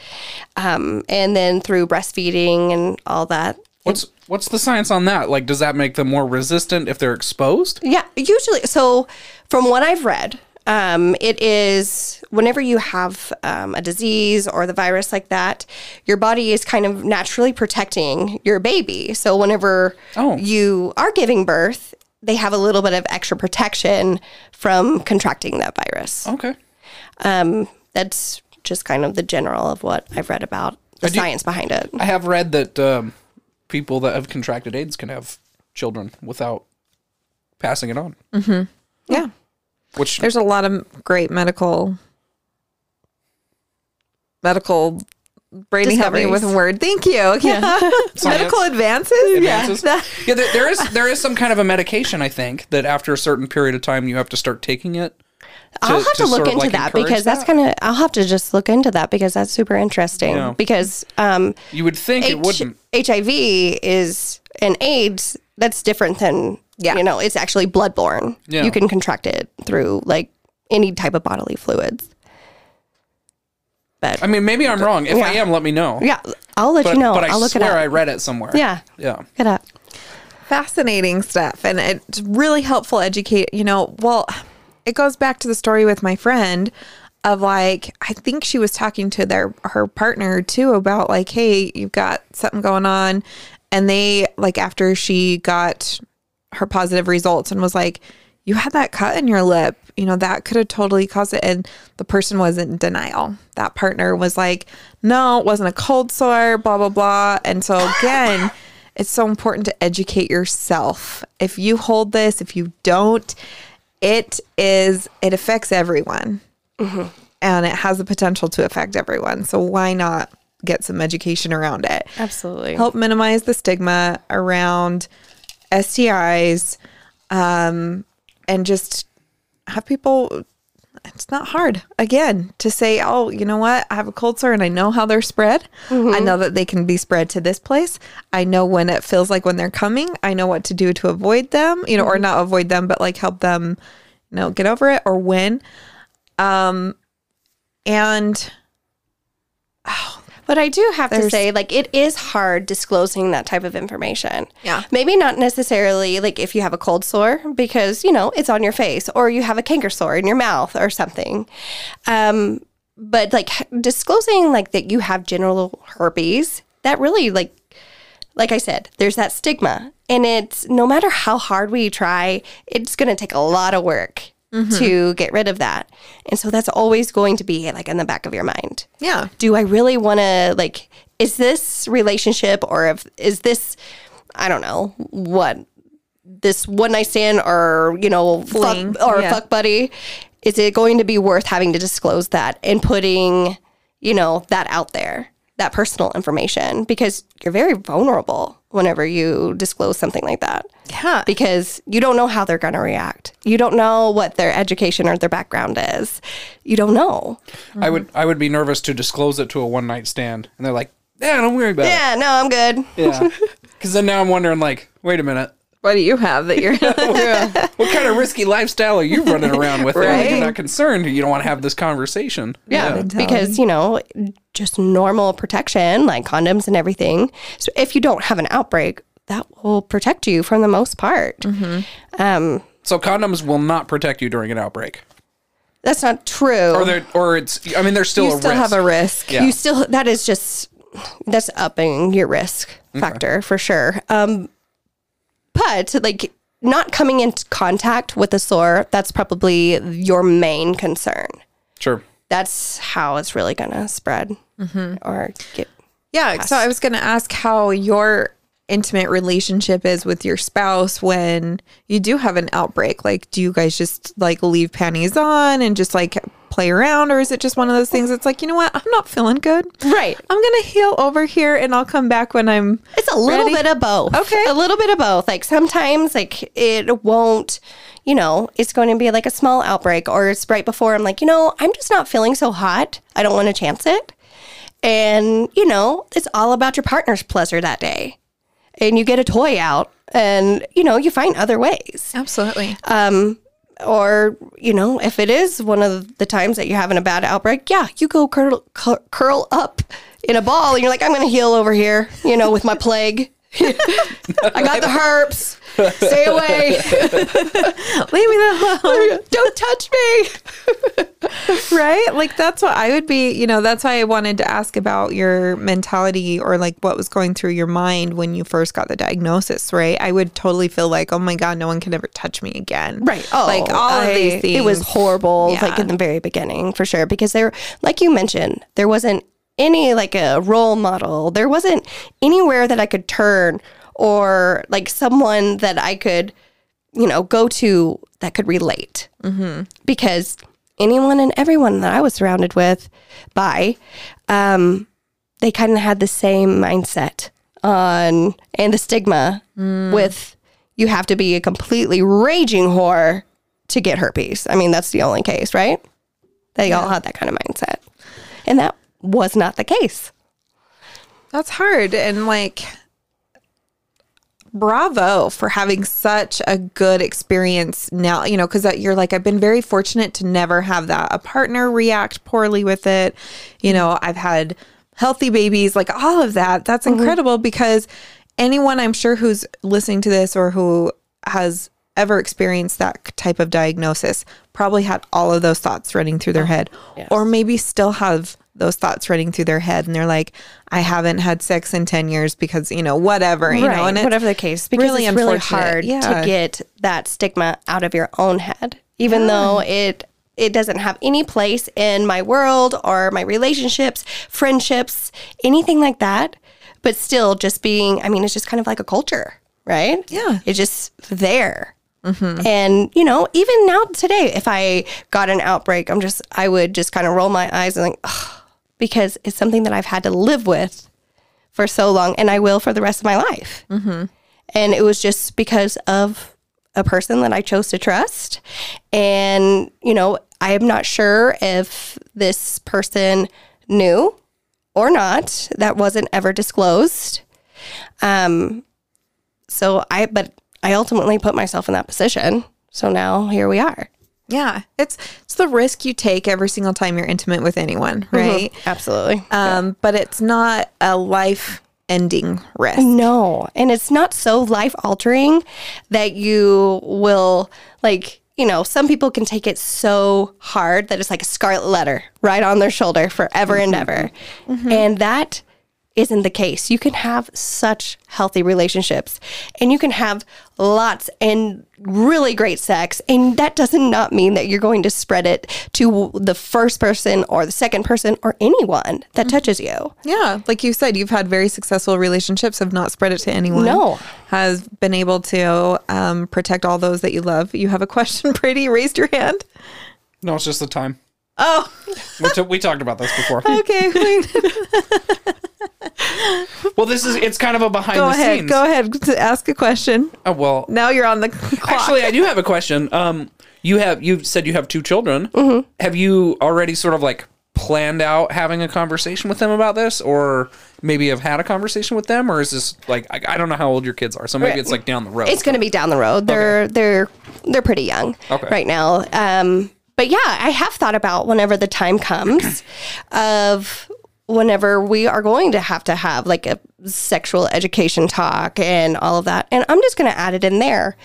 D: Um, and then through breastfeeding and all that.
C: What's what's the science on that? Like, does that make them more resistant if they're exposed?
D: Yeah, usually. So, from what I've read, um, it is whenever you have um, a disease or the virus like that, your body is kind of naturally protecting your baby. So, whenever
C: Oh.
D: you are giving birth, they have a little bit of extra protection from contracting that virus.
C: Okay.
D: Um, that's just kind of the general of what I've read about the
C: do-
D: science behind it.
C: I have read that um, people that have contracted AIDS can have children without passing it on. Mm-hmm.
B: Yeah.
C: Which
B: There's a lot of great medical medical Brady help me with a word. Thank you. Yeah. <laughs> <laughs> medical advances.
C: advances. Yeah, there, there is there is some kind of a medication I think that after a certain period of time you have to start taking it.
D: I'll have to,
C: sort
D: look into
C: like,
D: that
C: encourage
D: because that's
C: that.
D: kind of. I'll have to just look into that because that's super interesting.
C: Yeah.
D: Because um,
C: You would think it wouldn't.
D: HIV is an AIDS. That's different than
B: Yeah.
D: You know, it's actually bloodborne.
C: Yeah.
D: You can contract it through like any type of bodily fluids. But
C: I mean, maybe I'm wrong. If I am, let me know.
D: yeah, I'll let
C: But,
D: you know.
C: but I
D: I'll look it
C: swear
D: up.
C: I read it somewhere.
D: yeah,
C: Yeah.
D: look it up.
B: fascinating stuff and it's really helpful educate you know well it goes back to the story with my friend of like i think she was talking to their her partner too about like hey you've got something going on. And they like after she got her positive results and was like you had that cut in your lip you know that could have totally caused it. And the person was in denial. That partner was like no it wasn't a cold sore blah blah blah. And so again it's so important to educate yourself. If you hold this if you don't it is it affects everyone and it has the potential to affect everyone so why not get some education around it
D: Absolutely.
B: help minimize the stigma around STIs um, and just have people. It's not hard, again, to say, oh, you know what? I have a cold sore and I know how they're spread. I know that they can be spread to this place. I know when it feels like when they're coming. I know what to do to avoid them, you know, or not avoid them, but like help them, you know, get over it or when. Um, and
D: But I do have to say, like, it is hard disclosing that type of information.
B: Yeah.
D: Maybe not necessarily like if you have a cold sore because, you know, it's on your face or you have a canker sore in your mouth or something. Um, but like disclosing like that you have genital herpes, that really like like I said, there's that stigma. And it's no matter how hard we try, it's going to take a lot of work Mm-hmm. to get rid of that. And so that's always going to be like in the back of your mind.
B: Yeah.
D: Do I really want to like is this relationship or if is this I don't know, what this one night stand or, you know,
B: Fling,
D: fuck or
B: yeah.
D: fuck buddy, is it going to be worth having to disclose that and putting, you know, that out there, that personal information because you're very vulnerable whenever you disclose something like that
B: Yeah.
D: because you don't know how they're going to react. You don't know what their education or their background is. You don't know.
C: I would I would be nervous to disclose it to a one night stand, and they're like, "Yeah, don't worry about it.
D: Yeah, no, I'm good.
C: Yeah, <laughs> because then now I'm wondering, like, wait a minute,
B: What do you have that you're <laughs>
C: what kind of risky lifestyle are you running around with? there? Like,
B: Right.
C: You're not concerned. You don't want to have this conversation.
D: Yeah,
B: mentality.
D: because you know, just normal protection like condoms and everything. So if you don't have an outbreak, that will protect you from the most part. Um,
C: So condoms will not protect you during an outbreak,
D: that's not true.
C: or they're or it's. I mean, there's still
B: you
C: a
B: still
C: risk.
B: have a risk.
C: Yeah.
D: You still that is just that's upping your risk factor for sure. Um, but like not coming into contact with the sore, that's probably your main concern.
C: Sure.
D: That's how it's really gonna spread mm-hmm. or get.
B: Yeah. So I was going to ask how your intimate relationship is with your spouse when you do have an outbreak. Like, do you guys just like leave panties on and just like play around? Or is it just one of those things that's like, you know what? I'm not feeling good.
D: Right.
B: I'm to heal over here and I'll come back when I'm.
D: It's a little
B: Ready?
D: bit of both.
B: Okay.
D: A little bit of both. Like sometimes like it won't, you know, it's going to be like a small outbreak or it's right before I'm like, you know, I'm just not feeling so hot. I don't want to chance it. And, you know, it's all about your partner's pleasure that day. And you get a toy out and, you know, you find other ways.
B: Absolutely.
D: Um, or, you know, if it is one of the times that you're having a bad outbreak, yeah, you go curl, cur- curl up in a ball and you're like, I'm to heal over here, you know, with my plague. I got the herpes. Stay away. <laughs>
B: Leave me alone. <laughs>
D: Don't touch me.
B: right? Like that's what I would be, you know, that's why I wanted to ask about your mentality or like what was going through your mind when you first got the diagnosis, right? I would totally feel like, oh my God, no one can ever touch me again.
D: Right. Oh,
B: like all of these things.
D: It was horrible,
B: Yeah.
D: like in the very beginning, for sure. Because there, like you mentioned, there wasn't any like a role model. There wasn't anywhere that I could turn or like someone that I could, you know, go to that could relate. Mm-hmm. Because anyone and everyone that I was surrounded with by, um, they kind of had the same mindset on and the stigma with you have to be a completely raging whore to get herpes. I mean, that's the only case, right? They all had that kind of mindset. And that was not the case.
B: That's hard. And like, bravo for having such a good experience now, you know, because you're like, I've been very fortunate to never have that. A partner react poorly with it. You know, I've had healthy babies, like all of that. That's mm-hmm. incredible because anyone I'm sure who's listening to this or who has ever experienced that type of diagnosis probably had all of those thoughts running through their oh, head
D: yes.
B: or maybe still have those thoughts running through their head and they're like i haven't had sex in 10 years because you know whatever you know and
D: whatever the case, because
B: really
D: it's really hard
B: Yeah.
D: to get that stigma out of your own head, even though it it doesn't have any place in my world or my relationships, friendships, anything like that. But still, just being, I mean, it's just kind of like a culture, right?
B: Yeah.
D: it's just there. Mm-hmm. And you know, even now today, if I got an outbreak, I'm just I would just kind of roll my eyes and like, because it's something that I've had to live with for so long, and I will for the rest of my life. And it was just because of a person that I chose to trust, and you know, I am not sure if this person knew or not. That wasn't ever disclosed. Um, so I, but I ultimately put myself in that position. So now here we are.
B: Yeah it's it's the risk you take every single time you're intimate with anyone mm-hmm. right?
D: Absolutely.
B: um but it's not a life ending risk.
D: No, and it's not so life altering that you will like. You know, some people can take it so hard that it's like a scarlet letter right on their shoulder forever and mm-hmm. ever, mm-hmm. and that isn't the case. You can have such healthy relationships and you can have lots and really great sex. And that does not mean that you're going to spread it to the first person or the second person or anyone that touches you.
B: Yeah, like you said, you've had very successful relationships. Have not spread it to anyone.
D: No.
B: has been able to um, protect all those that you love. You have a question, <laughs> Brady? Raised your hand.
C: No, it's just the time.
B: Oh,
C: We, t- we talked about this before. <laughs>
B: okay. <laughs> wait.
C: Well, this is it's kind of a behind
B: go
C: the
B: ahead.
C: scenes.
B: Go ahead. To ask a question.
C: Oh, well,
B: Now you're on the clock.
C: actually, I do have a question. Um, you have you said you have two children.
B: Mm-hmm.
C: Have you already sort of like planned out having a conversation with them about this, or maybe have had a conversation with them, or is this like I, I don't know how old your kids are, so maybe
D: Right.
C: it's like down the road.
D: It's going to be down the road. They're they're they're pretty young
C: Okay.
D: right now. Um, but yeah, I have thought about whenever the time comes of whenever we are going to have to have like a sexual education talk and all of that, and I'm just going to add it in there.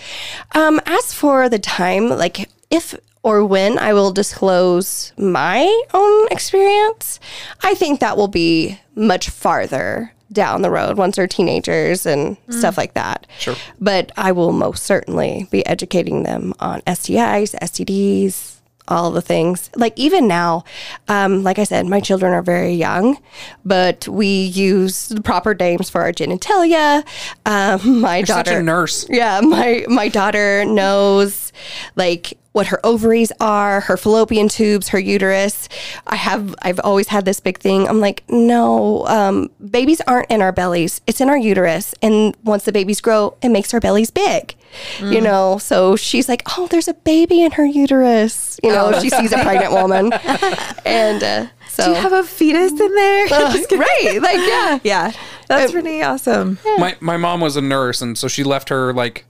D: Um, as for the time, like if or when I will disclose my own experience, I think that will be much farther down the road once they're teenagers and stuff like that.
C: Sure.
D: But I will most certainly be educating them on STIs, STDs, all the things. Like even now, um, like I said, my children are very young, but we use the proper names for our genitalia. Um, <laughs> my
C: You're
D: daughter,
C: nurse.
D: yeah, my my daughter knows like what her ovaries are, her fallopian tubes, her uterus. I have I've always had this big thing. I'm like, no, um, babies aren't in our bellies. It's in our uterus, and once the babies grow, it makes our bellies big. You know, so she's like, oh, there's a baby in her uterus. You know, she sees a pregnant woman, <laughs> and uh, so
B: Do you have a fetus in there? <laughs>
D: right, like yeah.
B: yeah, that's pretty awesome.
C: my my mom was a nurse, and so she left her like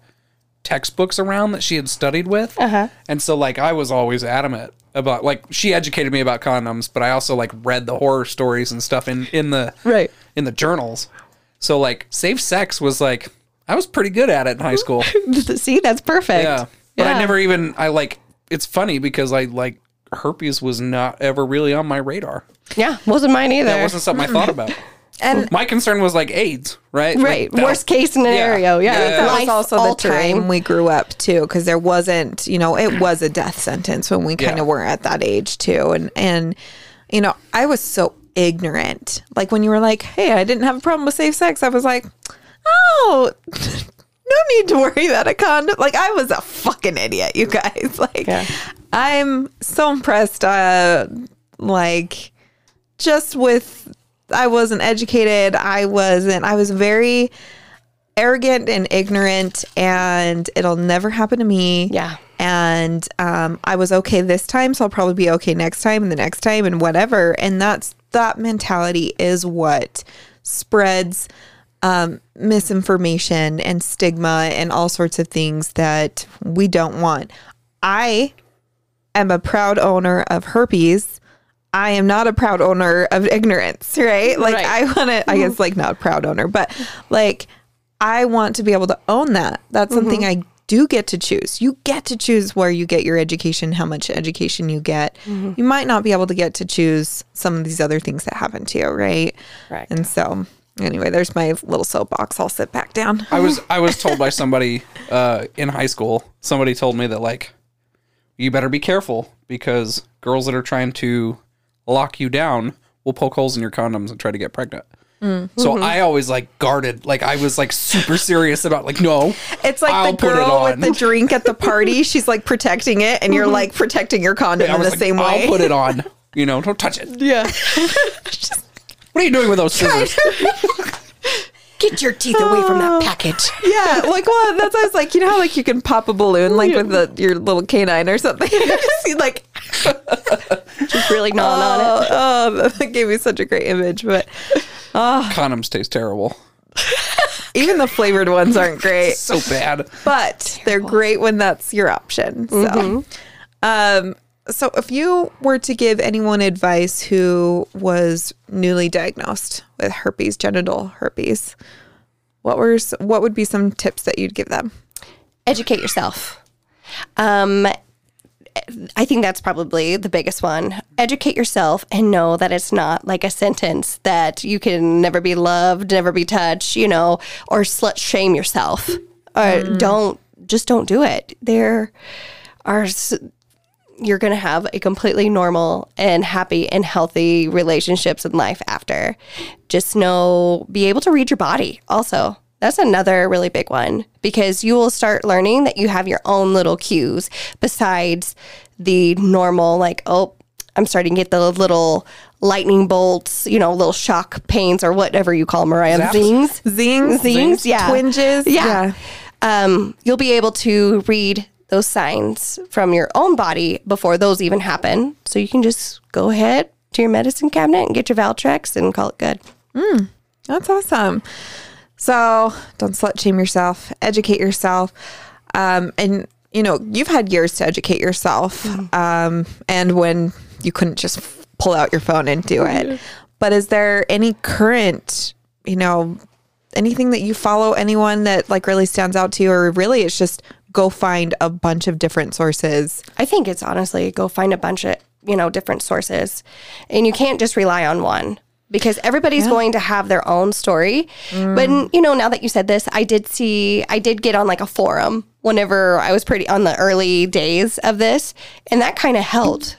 C: textbooks around that she had studied with, uh-huh. and so like I was always adamant about like she educated me about condoms, but I also like read the horror stories and stuff in in the
D: Right.
C: in the journals. So like safe sex was like I was pretty good at it in high <laughs> school.
D: See, that's perfect.
C: Yeah. But I never even I like it's funny because I like herpes was not ever really on my radar.
D: Yeah, wasn't mine either.
C: That wasn't something I thought about. <laughs>
B: And
C: My concern was like AIDS, right?
D: Right.
C: Like,
D: Worst case scenario. Yeah.
C: Yeah.
D: It's
B: that was also the time we grew up too, because there wasn't, you know, it was a death sentence when we kind
C: Yeah.
B: of were at that age too, and and you know, I was so ignorant. Like when you were like, "Hey, I didn't have a problem with safe sex," I was like, "Oh." <laughs> No need to worry about a condom. Like I was a fucking idiot, you guys. <laughs> Like
D: Yeah.
B: I'm so impressed. Uh, like just with I wasn't educated. I wasn't. I was very arrogant and ignorant, and it'll never happen to me.
D: Yeah.
B: And um, I was okay this time, so I'll probably be okay next time and the next time and whatever. And that's that mentality is what spreads um, misinformation and stigma and all sorts of things that we don't want. I am a proud owner of herpes. I am not a proud owner of ignorance, right? Like
D: Right.
B: I want to I guess like not a proud owner, but like I want to be able to own that. That's something I do get to choose. You get to choose where you get your education, how much education you get. You might not be able to get to choose some of these other things that happen to you, right?
D: Right.
B: And so anyway, there's my little soapbox. I'll sit back down.
C: I was I was told by <laughs> somebody uh, in high school. Somebody told me that like you better be careful because girls that are trying to lock you down will poke holes in your condoms and try to get pregnant. So I always like guarded, like I was like super serious about like no,
B: It's like
C: I'll
B: the
C: put it
B: girl with
C: on.
B: the drink at the party. <laughs> She's like protecting it, and you're like protecting your condom
C: I
B: in the
C: like,
B: same way.
C: I'll put it on. <laughs> You know, don't touch it.
B: yeah.
C: What are you doing with those <laughs> scissors?
D: Get your teeth away from that package.
B: Yeah, like well, that's why I was like, you know how like you can pop a balloon like with the your little canine or something. <laughs> You see, like <laughs>
D: Just really gnawing on it.
B: oh, oh, that gave me such a great image. But
C: Condoms taste terrible.
B: even the flavored ones aren't great.
C: So bad.
B: but they're great when that's your option. So, um, so if you were to give anyone advice who was newly diagnosed with herpes, genital herpes, what were what would be some tips that you'd give them?
D: Educate yourself. Um, I think that's probably the biggest one. Educate yourself and know that it's not like a sentence that you can never be loved, never be touched, you know, or slut shame yourself. Or don't just don't do it. There are you're going to have a completely normal and happy and healthy relationships in life after. Just know, be able to read your body also. That's another really big one because you will start learning that you have your own little cues besides the normal, like, oh, I'm starting to get the little lightning bolts, you know, little shock pains or whatever you call them, Mariah.
C: Zaps.
D: Zings.
B: Zings,
D: Zings, yeah.
B: twinges,
D: Yeah. Um, you'll be able to read those signs from your own body before those even happen. So you can just go ahead to your medicine cabinet and get your Valtrex and call it good.
B: That's awesome. So don't slut shame yourself, educate yourself. Um, and, you know, you've had years to educate yourself. Um, and when you couldn't just pull out your phone and do it. But is there any current, you know, anything that you follow, anyone that like really stands out to you, or really it's just go find a bunch of different sources?
D: I think it's honestly go find a bunch of, you know, different sources. And you can't just rely on one because everybody's going to have their own story. But, mm. you know, now that you said this, I did see, I did get on like a forum whenever I was pretty on the early days of this. And that kind of helped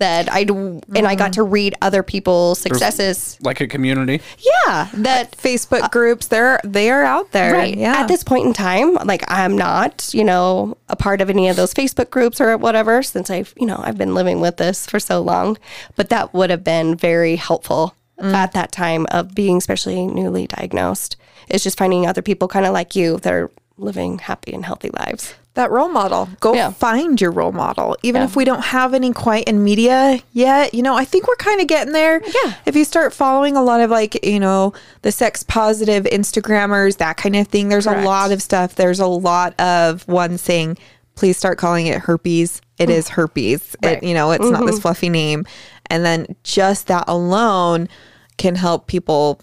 D: that I'd and I got to mm. read other people's successes.
C: Like a community.
D: Yeah. That,
B: Facebook uh, groups, they're they are out there.
D: Right.
B: Yeah.
D: At this point in time, like I'm not, you know, a part of any of those Facebook groups or whatever since I've, you know, I've been living with this for so long. But that would have been very helpful mm. at that time of being especially newly diagnosed. Is just finding other people kind of like you that are living happy and healthy lives.
B: That role model. Go
D: Yeah.
B: find your role model. Even
D: Yeah.
B: if we don't have any quite in media yet, you know, I think we're kind of getting there.
D: Yeah.
B: If you start following a lot of like, you know, the sex positive Instagrammers, that kind of thing, there's
D: Correct.
B: a lot of stuff. There's a lot of one saying, please start calling it herpes. It mm. is herpes.
D: Right.
B: It, you know, it's not this mm-hmm. fluffy name. And then just that alone can help people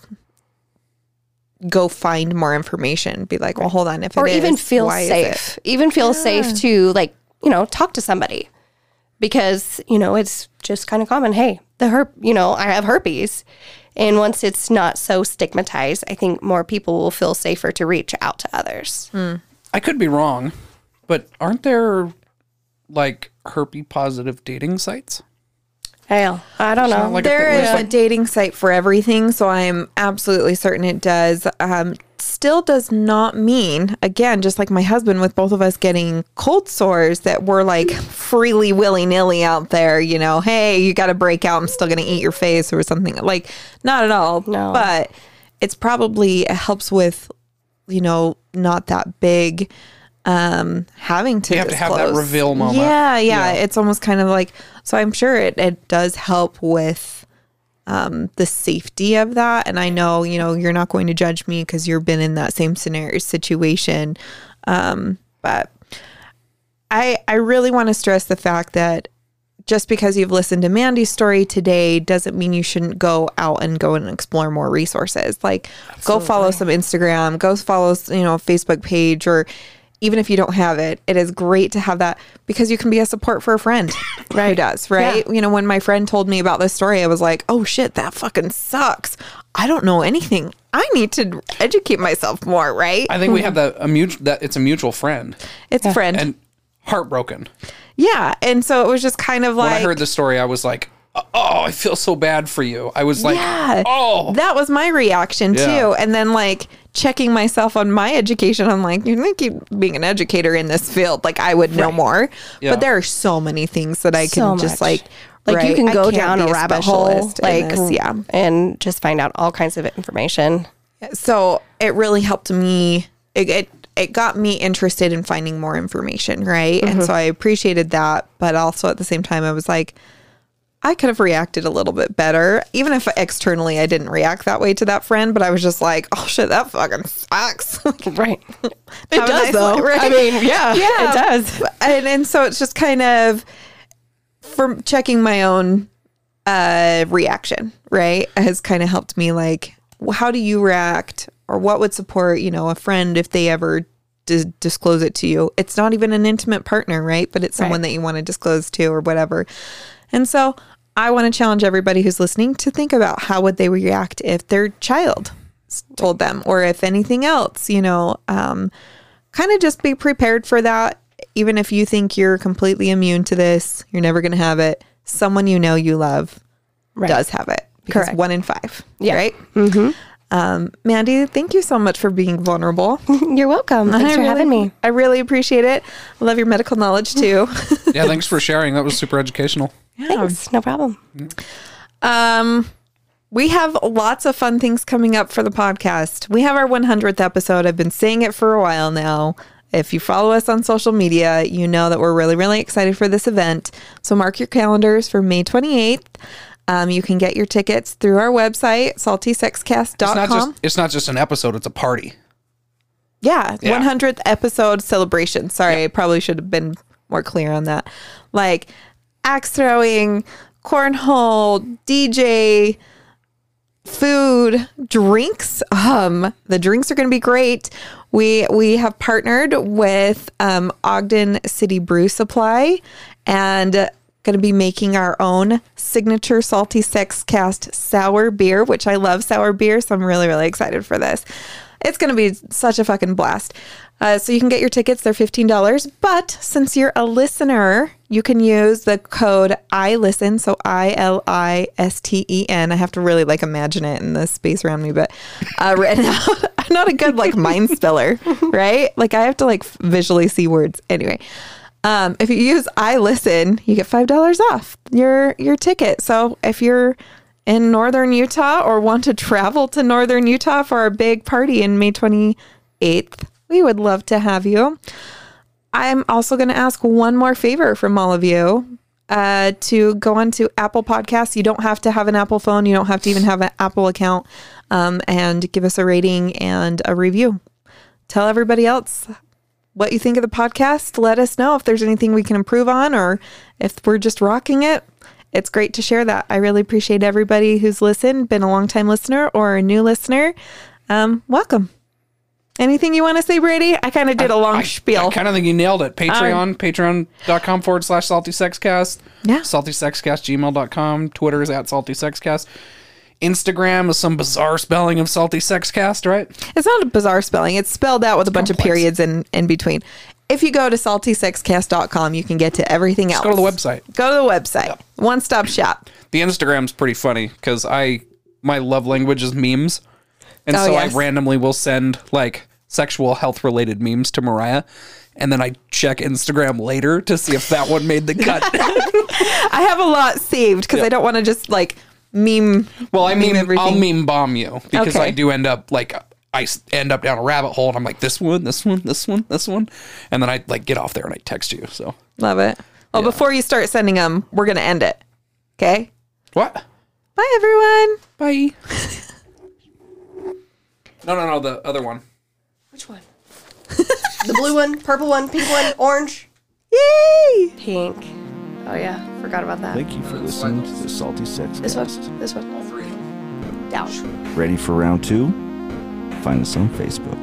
B: go find more information. Be like, well, hold on. If
D: or
B: it
D: even
B: is,
D: feel
B: why is it?
D: safe. Even feel safe to like, you know, talk to somebody. Because, you know, it's just kind of common. Hey, the herp, you know, I have herpes. And once it's not so stigmatized, I think more people will feel safer to reach out to others. Hmm.
C: I could be wrong, but aren't there like herpes positive dating sites?
D: Hell, I don't know.
C: like
B: There
C: It's
B: is
C: like-
B: a dating site for everything, so I'm absolutely certain it does. Um, still does not mean, again, just like my husband, with both of us getting cold sores, that we're like freely willy nilly out there. You know, hey, you got to break out. I'm still going to eat your face or something. Like, not at all.
D: No.
B: But it's probably it helps with, you know, not that big. Um, having to
C: You have to have that reveal moment.
B: Yeah, yeah,
C: Yeah.
B: It's almost kind of like so. I'm sure it it does help with um, the safety of that. And I know you know you're not going to judge me because you've been in that same scenario situation. Um, but I I really want to stress the fact that just because you've listened to Mandy's story today doesn't mean you shouldn't go out and go and explore more resources. Like go follow some Instagram, go follow you know Facebook page or even if you don't have it, it is great to have that because you can be a support for a friend <laughs> right. who does, right? You know, when my friend told me about this story, I was like, oh shit, that fucking sucks. I don't know anything. I need to educate myself more, right?
C: I think we have <laughs> that a mutual that it's a mutual friend
B: It's a friend.
C: and heartbroken.
B: yeah. And so it was just kind of like
C: When
B: like,
C: I heard the story, I was like, "Oh, I feel so bad for you." I was like,
B: yeah.
C: "Oh,
B: That was my reaction
C: Yeah.
B: too. And then like checking myself on my education, I'm like, you're gonna keep being an educator in this field. Like I would know more.
C: Yeah.
B: But there are so many things that I can
D: So
B: just
D: much.
B: like
D: like you can go down a rabbit hole, like
B: this, yeah.
D: and just find out all kinds of information.
B: So it really helped me. It, it it got me interested in finding more information, right? And mm-hmm. so I appreciated that, but also at the same time, I was like, I could have reacted a little bit better, even if externally I didn't react that way to that friend. But I was just like, oh shit, that fucking sucks. <laughs>
D: Right. <laughs>
B: It
D: does, though. I mean, yeah, <laughs> yeah, it does.
B: And and so it's just kind of for checking my own uh reaction, right? Has kind of helped me like how do you react or what would support, you know, a friend if they ever disclose it to you. It's not even an intimate partner, right? But it's someone
D: Right.
B: that you want to disclose to or whatever. And so I want to challenge everybody who's listening to think about how would they react if their child told them or if anything else, you know, um, kind of just be prepared for that. Even if you think you're completely immune to this, you're never going to have it. Someone you know you love
D: Right.
B: does have it. Because
D: Correct.
B: one in five.
D: Yeah.
B: Right? Mm-hmm. Um, Mandy, thank you so much for being vulnerable. <laughs>
D: You're welcome. Thanks
B: I
D: for
B: really-
D: having me.
B: I really appreciate it. I love your medical knowledge too. <laughs>
C: Yeah, thanks <laughs> for sharing. That was super educational.
D: Thanks. No problem.
B: Um, we have lots of fun things coming up for the podcast. We have our 100th episode. I've been saying it for a while now. If you follow us on social media, you know that we're really, really excited for this event. So mark your calendars for May 28th. Um, you can get your tickets through our website,
C: It's not
B: saltysexcast.com.
C: just it's not just an episode, it's a party.
B: Yeah,
C: Yeah.
B: 100th episode celebration. Sorry, I probably should have been more clear on that. Like axe throwing, cornhole, DJ, food, drinks. Um, the drinks are going to be great. We we have partnered with um, Ogden City Brew Supply and going to be making our own signature salty sex cast sour beer, which I love sour beer, so I'm really really excited for this. It's going to be such a fucking blast. Uh, so you can get your tickets; they're fifteen dollars. But since you're a listener, you can use the code I listen. So I L I S T E N. I have to really like imagine it in the space around me, but uh, <laughs> written out. I'm not a good like mind spiller, <laughs> right? Like I have to like visually see words. Anyway, um, if you use I listen, you get five dollars off your your ticket. So if you're in northern Utah or want to travel to northern Utah for our big party in May 28th, we would love to have you. I'm also going to ask one more favor from all of you uh, to go onto Apple Podcasts. You don't have to have an Apple phone, you don't have to even have an Apple account, um, and give us a rating and a review. Tell everybody else what you think of the podcast. Let us know if there's anything we can improve on or if we're just rocking it. It's great to share that. I really appreciate everybody who's listened, been a long time listener or a new listener. Um, welcome. Anything you want to say, Brady? I kind of did a long
C: I,
B: spiel.
C: I kind of think you nailed it. Patreon, patreon.com forward slash salty sexcast.
B: Yeah.
C: Salty sexcast, gmail.com. Twitter is at salty sexcast. Instagram is some bizarre spelling of salty sexcast, right?
B: It's not a bizarre spelling. It's spelled out with a bunch of periods in, in between. If you go to saltysexcast.com, you can get to everything else.
C: Go to the website.
B: Go to the website. One stop shop.
C: The Instagram's pretty funny because I my love language is memes, and
B: Oh,
C: so
B: yes.
C: I randomly will send like sexual health related memes to Mariah, and then I check Instagram later to see if that one made the cut. <laughs>
B: I have a lot saved because I don't want to just like meme.
C: well, I mean,
B: everything.
C: I'll meme bomb you because
B: Okay.
C: I do end up like I end up down a rabbit hole, and I'm like this one, this one, this one, this one, and then I like get off there and I text you. So
B: Love it. Well, before you start sending them, we're going to end it. Okay.
C: what?
B: Bye, everyone.
C: Bye. <laughs> no, no, no, the other one.
D: Which one? the blue one, purple one, pink one, orange,
B: Yay.
D: pink. Oh yeah, forgot about that.
A: Thank you for listening to the Salty Sex
D: This
A: Cast.
D: one, this one. All three. Down.
A: Ready for round two? Find us on Facebook.